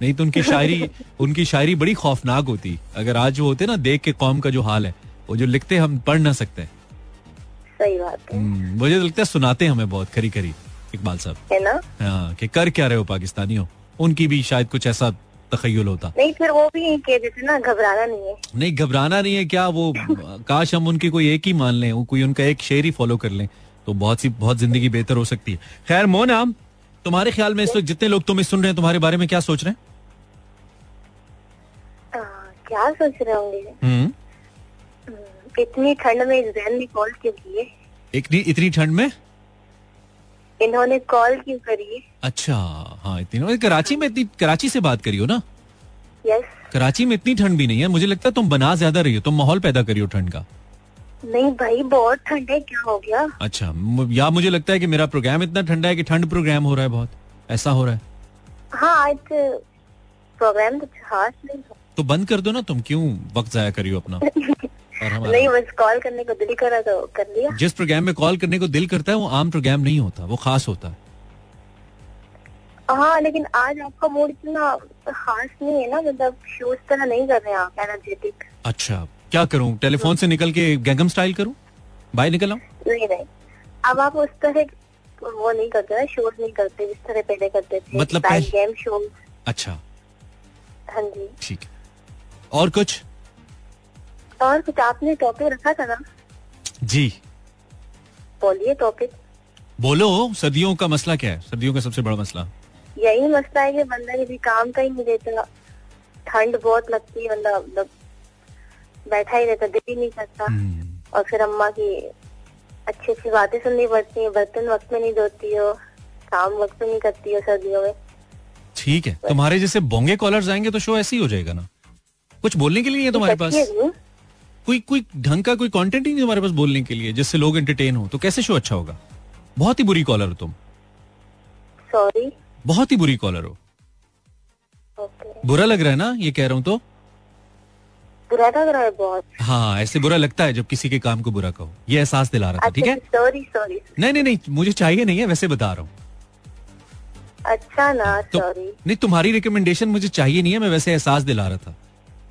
नहीं तो उनकी शायरी उनकी शायरी बड़ी खौफनाक होती। अगर आज वो होते ना देख के कौम का जो हाल है वो जो लिखते हम पढ़ ना सकते। सही बात है। हम्म, मुझे तो लगता है सुनाते हमें बहुत खरी खरी इकबाल साहब। है ना? हाँ कि कर क्या रहे हो पाकिस्तानियों? उनकी भी शायद कुछ ऐसा तखयल होता। नहीं फिर वो भी कह देते ना घबराना नहीं है। नहीं घबराना नहीं है क्या वो काश हम उनकी कोई एक ही मान लें कोई उनका एक शेर ही फॉलो कर लें तो बहुत सी बहुत ज़िंदगी बेहतर हो सकती है। खैर मोना तुम्हारे ख्याल में इस वक्त जितने लोग तुम्हें सुन रहे हैं तुम्हारे बारे में क्या सोच रहे हैं? क्या सोच रहे होंगे? हम्म, हम्म, इतनी ठंड में जैन ने कॉल क्यों की है इतनी इतनी ठंड में? इन्होंने कॉल क्यों करी? अच्छा हाँ इतनी कराची में इतनी कराची से बात करी हो ना? यस कराची में इतनी ठंड भी नहीं है। मुझे लगता है तुम बना ज़्यादा रही हो तुम माहौल पैदा करी हो ठंड का। नहीं भाई बहुत ठंड है क्या हो गया? अच्छा या मुझे लगता है कि मेरा प्रोग्राम इतना ठंडा है कि ठंड प्रोग्राम हो रहा है बहुत। ऐसा हो रहा है। हाँ प्रोग्राम तो खास नहीं तो बंद कर दो ना तुम क्यों वक्त जाया करी हो अपना? और नहीं बस कॉल करने को दिल करा तो कर लिया। जिस प्रोग्राम में कॉल करने को दिल करता है वो आम प्रोग्राम नहीं होता वो खास होता है। हाँ लेकिन आज आपका मूड इतना खास नहीं है ना मतलब शो इस तरह नहीं कर रहे आप एनर्जेटिक अच्छा क्या करूँ? टेलीफोन से निकल के गैंगम स्टाइल करूँ? बाय निकल आऊँ? नहीं नहीं। अब आप उस तरह वो नहीं करते ना शोज़ नहीं करते जिस तरह पहले करते थे। मतलब गेम शो अच्छा। हाँ जी। ठीक और कुछ? और कुछ आपने टॉपिक रखा था ना? जी। बोलिए टॉपिक बोलो सर्दियों का मसला क्या है? सर्दियों का सबसे बड़ा मसला। यही मसला है कि बंदा किसी काम का ही नहीं देता। ठंड बहुत लगती है बंदा मतलब बैठा ही रहता दिल ही नहीं करता हम्म, और फिर अम्मा की अच्छी अच्छी बातें सुननी पड़ती है बर्तन वक्त में नहीं धोती हो काम वक्त में नहीं करती हो सर्दियों में। ठीक है तुम्हारे जैसे बोंगे कॉलर आएँगे तो शो ऐसे ही हो जाएगा ना? कुछ बोलने के लिए है तुम्हारे पास? कोई कोई ढंग का कोई कंटेंट ही नहीं तुम्हारे पास बोलने के लिए जिससे लोग एंटरटेन हो। तो कैसे शो अच्छा होगा? बहुत ही बुरी कॉलर हो तुम। सॉरी बहुत ही बुरी कॉलर हो। ओके बुरा लग रहा है ना ये कह रहा हूँ तो? बुरा लग रहा है बहुत। हाँ ऐसे बुरा लगता है जब किसी के काम को बुरा कहो। ये एहसास दिला रहा था ठीक है? सॉरी सॉरी नहीं नहीं नहीं मुझे चाहिए नहीं है वैसे बता रहा हूँ। अच्छा ना तो सॉरी नहीं तुम्हारी रिकमेंडेशन मुझे चाहिए नहीं है मैं वैसे एहसास दिला रहा था।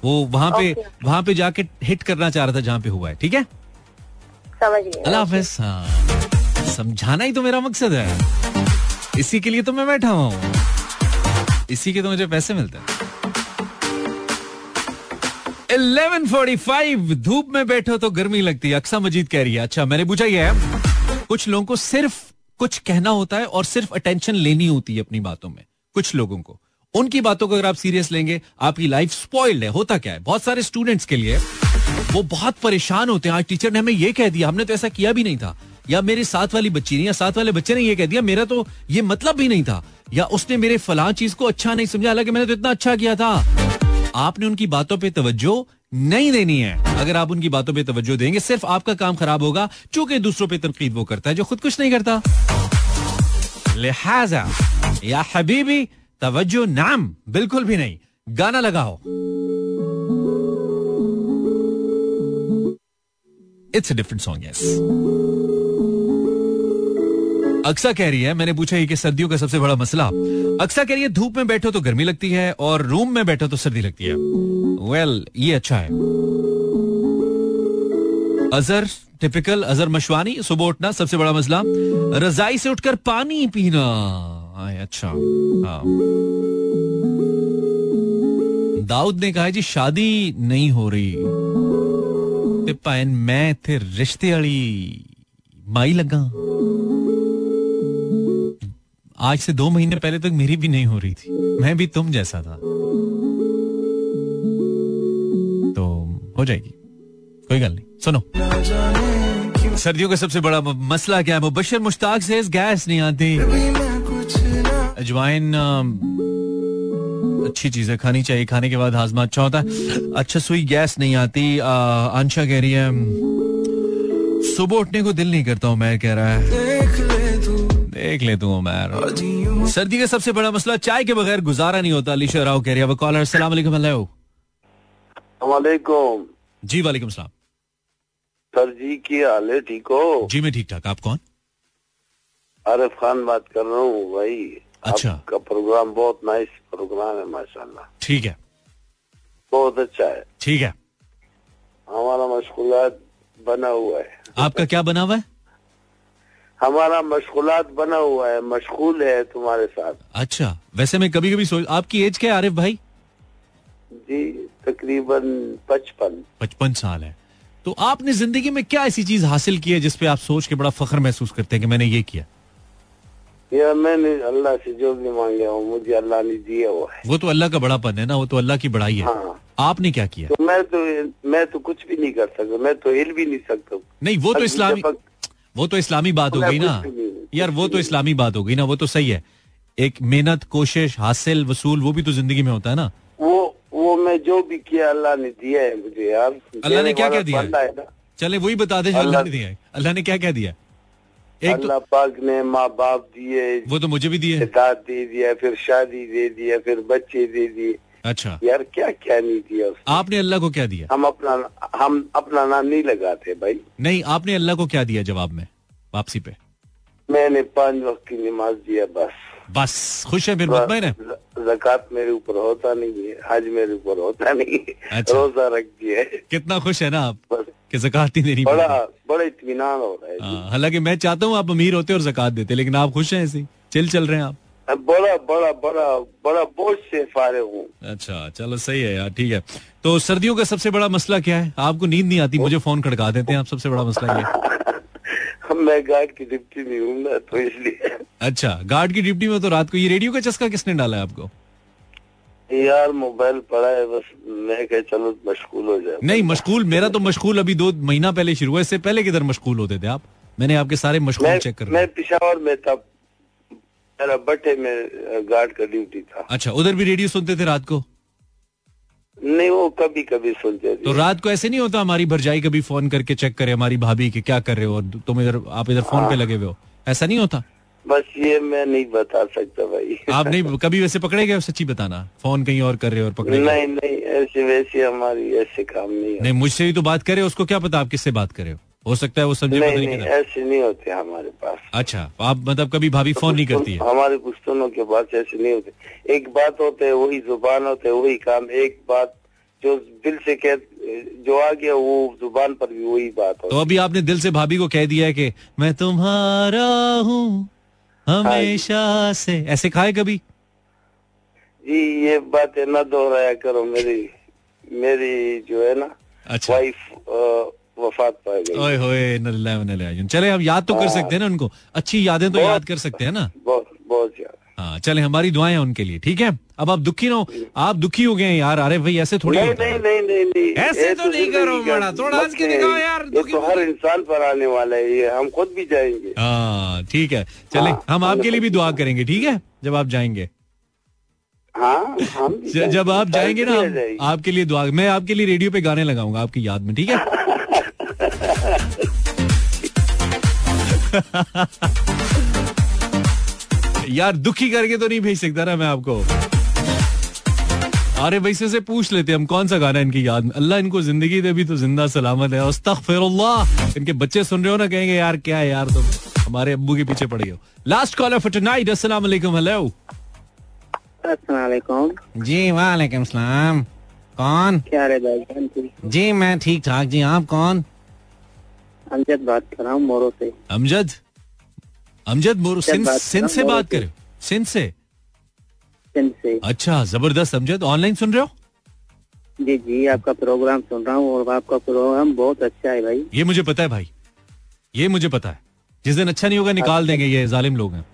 वो वहाँ पे. वहाँ पे जाके हिट करना चाह रहा था जहाँ पे हुआ है ठीक है? समझ अल्लाह हाफिज। हाँ। समझाना ही तो मेरा मकसद है। इसी के लिए तो मैं बैठा हुआ हूँ। इसी के तो मुझे पैसे मिलते हैं। 11:45 धूप में बैठो तो गर्मी लगती है। अक्सा मजीद कह रही है। अच्छा मैंने पूछा ये है कुछ लोगों को सिर्फ़ कुछ कहना होता है और सिर्फ़ अटेंशन लेनी होती है अपनी बातों में कुछ लोगों को। उनकी बातों को अगर आप सीरियस लेंगे, आपकी लाइफ स्पॉइल्ड है। होता क्या है? बहुत सारे स्टूडेंट्स के लिए वो बहुत परेशान होते हैं। आज टीचर ने हमें ये कह दिया, हमने तो ऐसा किया भी नहीं था। या मेरे साथ वाली बच्ची ने या साथ वाले बच्चे ने ये कह दिया, मेरा तो ये मतलब भी नहीं था। या उसने मेरे फलां चीज़ को अच्छा नहीं समझा, हालाँकि मैंने तो इतना अच्छा किया था। आपने उनकी बातों पे तवज्जो नहीं देनी है। अगर आप उनकी बातों पे तवज्जो देंगे, सिर्फ़ आपका काम खराब होगा, चूँकि दूसरों पे तनकीद वो करता है, जो खुद कुछ नहीं करता। लिहाजा, या हबीबी तवज्जो नाम बिल्कुल भी नहीं। गाना लगाओ। It's different song yes Aqsa कह रही है मैंने पूछा ये कि सर्दियों का सबसे बड़ा मसला। अक्सा कह रही है धूप में बैठो तो गर्मी लगती है और रूम में बैठो तो सर्दी लगती है। वेल well, ये अच्छा है। अजहर टिपिकल अजहर मशवानी सुबह उठना सबसे बड़ा मसला। रजाई से उठकर पानी पीना। आए, अच्छा। हाँ। दाऊद ने कहा जी शादी नहीं हो रही। इथे रिश्ते वाली माई लगा। आज से दो महीने पहले तक मेरी भी नहीं हो रही थी। मैं भी तुम जैसा था। तो हो जाएगी। कोई गल नहीं। सुनो। सर्दियों का सबसे बड़ा मसला क्या है? मुबशर मुश्ताक से गैस नहीं आती। अजवाइन अच्छी चीज़ है खानी चाहिए। खाने के बाद हाजमा अच्छा होता है। अच्छा सुई गैस नहीं आती। आंशा कह रही है सुबह उठने को दिल नहीं करता उमैर कह रहा है। देख ले तू। उमैर सर्दी का सबसे बड़ा मसला चाय के बगैर गुजारा नहीं होता अलीशा राव कह रही है। कॉलर सलाम अलैकुम हेलो। वालेकुम। जी वालेकुम सलाम सर जी की हाल है? ठीक हो? जी मैं ठीक ठाक। आप कौन? आरिफ खान बात कर रहा हूँ भाई। अच्छा। आपका प्रोग्राम बहुत नाइस प्रोग्राम है माशाल्लाह। ठीक है। बहुत अच्छा है। ठीक है। हमारा मशगूलात बना हुआ है। आपका क्या बना हुआ है? हमारा मशगूलात बना हुआ है मशगूल है तुम्हारे साथ। अच्छा वैसे मैं कभी कभी सोच आपकी एज क्या है आरिफ भाई? जी तकरीबन पचपन। पचपन साल है। तो आपने ज़िंदगी में क्या ऐसी चीज़ हासिल की है जिसपे आप सोच के बड़ा फख्र महसूस करते हैं कि मैंने ये किया? या मैंने अल्लाह से जो भी मांगे हो मुझे अल्लाह ने दिया हुआ है। वो तो अल्लाह का बड़ापन है ना वो तो अल्लाह की बड़ाई है। हाँ। आपने क्या किया? तो मैं तो मैं तो कुछ भी नहीं कर सकता मैं तो हिल भी नहीं सकता। नहीं वो तो इस्लामी वो तो इस्लामी बात हो गई ना। यार वो तो इस्लामी बात हो गई ना वो तो सही है। एक मेहनत कोशिश हासिल वसूल वो भी तो ज़िंदगी में होता है ना। वो वो मैं जो भी किया अल्लाह ने दिया है मुझे यार। अल्लाह ने क्या क्या दिया चले वही बता दे जो अल्लाह ने दिया है। अल्लाह ने क्या क्या दिया? एक अल्लाह पाक ने माँ बाप दिए वो तो मुझे भी दिए। दे दिया फिर शादी दे दिया फिर बच्चे दे दिए। अच्छा। यार क्या क्या नहीं दिया उसने? आपने अल्लाह को क्या दिया? हम अपना हम अपना नाम नहीं लगाते भाई। नहीं आपने अल्लाह को क्या दिया जवाब में वापसी पे? मैंने पाँच वक्त की नमाज़ दिया बस। बस। खुश है फिर मुतमैन है? जक़ात मेरे ऊपर होता नहीं है हज मेरे ऊपर होता नहीं है। अच्छा। रोजा रख दिया कितना खुश है ना आप? बस। कि जक़ात नहीं देनी बड़ा बड़ा इत्मीनान हो रहा है हाँ, हालाँकि मैं चाहता हूँ आप अमीर होते और जक़ात देते लेकिन आप खुश हैं ऐसे ही? चिल चल रहे हैं आप। बड़ा बड़ा बड़ा बड़ा बोझ से फारे हूँ। अच्छा चलो सही है यार ठीक है। तो सर्दियों का सबसे बड़ा मसला क्या है? आपको नींद नहीं आती मुझे फ़ोन खड़का देते हैं आप सबसे बड़ा मसला ये। है। मैं गार्ड की डिप्टी नहीं हूँ ना तो इसलिए। अच्छा गार्ड की ड्यूटी में तो रात को ये रेडियो का चस्का किसने डाला है आपको? यार मोबाइल पड़ा है बस मैं कह चलो मशगूल हो जाए। नहीं मशगूल मेरा तो मशगूल अभी दो महीना पहले शुरू हुआ इससे पहले किधर मशगूल होते थे आप? मैंने आपके सारे मशगूल चेक कर मैं पिशावर में था मेरा बट्टे में गार्ड का ड्यूटी था। अच्छा उधर भी रेडियो सुनते थे रात को? नहीं वो कभी कभी सुनते थे। तो रात को ऐसे नहीं होता हमारी भरजाई कभी फ़ोन करके चेक करे हमारी भाभी के क्या कर रहे हो और तुम इधर आप इधर फ़ोन पे लगे हुए हो? ऐसा नहीं होता? बस ये मैं नहीं बता सकता भाई। आप नहीं कभी वैसे पकड़े गए सच्ची बताना? फ़ोन कहीं और कर रहे हो और पकड़े नहीं नहीं ऐसे वैसे हमारी ऐसे काम नहीं नहीं मुझसे ही तो बात करे उसको क्या पता आप किससे बात करे हो? हो सकता है वो समझे नहीं नहीं नहीं ऐसे नहीं होते हमारे पास। अच्छा आप मतलब कभी भाभी फ़ोन नहीं करती है? हमारे पुश्तनों के पास ऐसे नहीं होते। एक बात होते है वही ज़ुबान होते है वही काम। एक बात जो दिल से कह जो आ गया वो ज़ुबान पर भी वही बात हो तो अभी आपने दिल से भाभी को कह दिया है कि मैं तुम्हारा हूँ हमेशा से। ऐसे खाए कभी? जी ये बातें ना दोहराया करो मेरी मेरी जो है ना अच्छा। वाइफ वफात पा गई। ओए होए। चले हम याद तो कर सकते हैं ना उनको। अच्छी यादें तो याद कर सकते हैं ना। बहुत बहुत ज़्यादा हाँ चले हमारी दुआएँ उनके लिए ठीक है? अब आप दुखी ना हो आप दुखी हो गए यार अरे भाई ऐसे थोड़ी नहीं नहीं नहीं नहीं नहीं। ऐसे ये तो नहीं करो बड़ा, थोड़ा हंस के दिखाओ यार, दुखी तो हर इंसान पर आने वाला है ये हम खुद भी जाएँगे। हाँ ठीक है चले हाँ, हम आपके लिए भी दुआ करेंगे ठीक है? जब आप जाएँगे। हाँ हम जब आप जाएँगे। ना आपके लिए दुआ मैं आपके लिए रेडियो पे गाने लगाऊँगा आपकी याद में ठीक है? यार दुखी करके तो नहीं भेज सकता ना मैं आपको। अरे वैसे से पूछ लेते हम कौन सा गाना इनकी याद में? अल्लाह इनको ज़िंदगी दे भी तो ज़िंदा सलामत है। अस्तगफिरुल्लाह। इनके बच्चे सुन रहे हो ना कहेंगे यार क्या है यार तुम हमारे अब्बू के पीछे पड़ गए हो। लास्ट कॉलर फॉर टुनाइट अस्सलाम वालेकुम हेलो जी वालेकुम सलाम। कौन? क्या रे भाईजान जी जी मैं ठीक ठाक। जी आप कौन? अमजद बात कर रहा हूँ मोरो से। अमजद? अमजद मोर सिंध सिंध से बात करे। सिंध से। अच्छा ज़बरदस्त। अमजद ऑनलाइन सुन रहे हो? जी जी आपका प्रोग्राम सुन रहा हूँ और आपका प्रोग्राम बहुत अच्छा है भाई। ये मुझे पता है भाई। ये मुझे पता है। जिस दिन अच्छा नहीं होगा निकाल देंगे ये जालिम लोग हैं।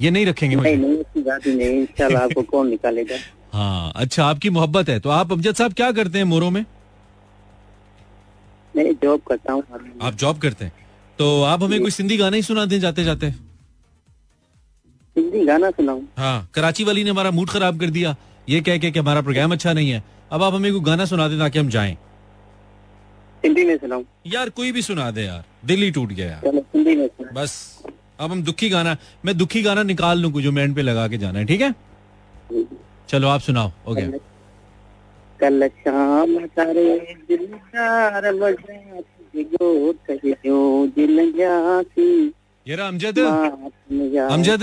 ये नहीं रखेंगे नहीं नहीं बात नहीं इंशाल्लाह आपको कौन निकालेगा? हाँ अच्छा आपकी मोहब्बत है। तो आप अमजद साहब क्या करते हैं मोरो में? मैं जॉब करता हूँ। आप जॉब करते हैं। तो आप हमें कोई सिंधी गाना ही सुना दें जाते जाते हिंदी गाना सुनाऊँ। हाँ कराची वाली ने हमारा मूड खराब कर दिया। ये कह के कि हमारा प्रोग्राम अच्छा नहीं है। अब आप हमें कोई गाना सुना दे ताकि हम जाएँ। हिंदी में सुनाऊँ। यार कोई भी सुना दे यार। दिल ही टूट गया यार। हिंदी में बस अब हम दुखी गाना मैं दुखी गाना निकाल लूँ जो मैं पे लगा के जाना है ठीक है? चलो आप सुनाओ। ओके कल शाम तारे बजा दिल जासी ये रहा अमजद? अमजद?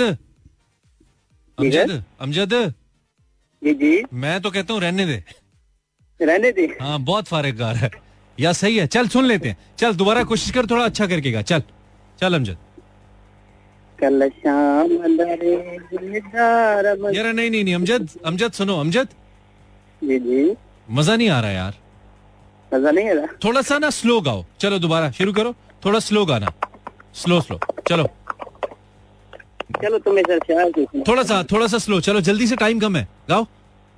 अमजद अमजद। जी जी। मैं तो कहता हूँ रहने दे। रहने दे। हाँ बहुत फारिग गा है। या सही है चल सुन लेते हैं। चल दोबारा कोशिश कर थोड़ा अच्छा करके गा। चल चल अमजद। कल शाम यार नहीं नहीं नहीं अमजद अमजद सुनो अमजद। जी जी। मज़ा नहीं आ रहा यार। मज़ा नहीं आ रहा? थोड़ा सा ना स्लो गाओ। चलो दोबारा शुरू करो। थोड़ा स्लो गाना। Slow slow. चलो। चलो तुम्हें सर शायर थोड़ा सा थोड़ा सा स्लो चलो जल्दी से टाइम कम है। गाओ।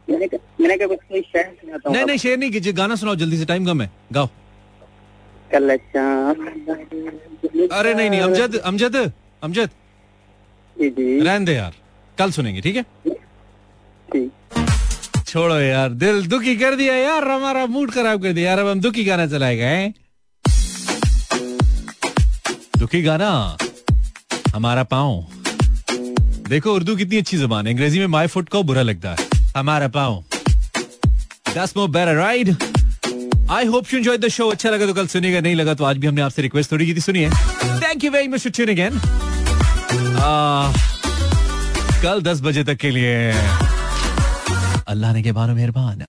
मैंने कहा मैंने कहा कुछ कोई शायर सुनाता हूँ। नहीं नहीं शेयर नहीं कीजिए गाना सुनाओ जल्दी से टाइम कम है। गाओ। कल शाम अरे नहीं नहीं अमजद अमजद अमजद। रहने दे यार कल सुनेंगे ठीक है? छोड़ो यार दिल दुखी कर दिया यार हमारा मूड खराब कर दिया यार अब हम दुखी गाना चलाए गए दुखी गाना हमारा पाँव। देखो, उर्दू कितनी अच्छी जबान है। अंग्रेज़ी में माई फुट को बुरा लगता है। हमारा पाओ दस more better ride I hope you enjoy the show अच्छा लगा तो कल सुनिएगा, नहीं लगा तो आज भी हमने आपसे रिक्वेस्ट थोड़ी की थी, सुनिए। Thank you very much for tuning in कल 10 बजे तक के लिए। अल्लाह ने के बारो मेहरबान।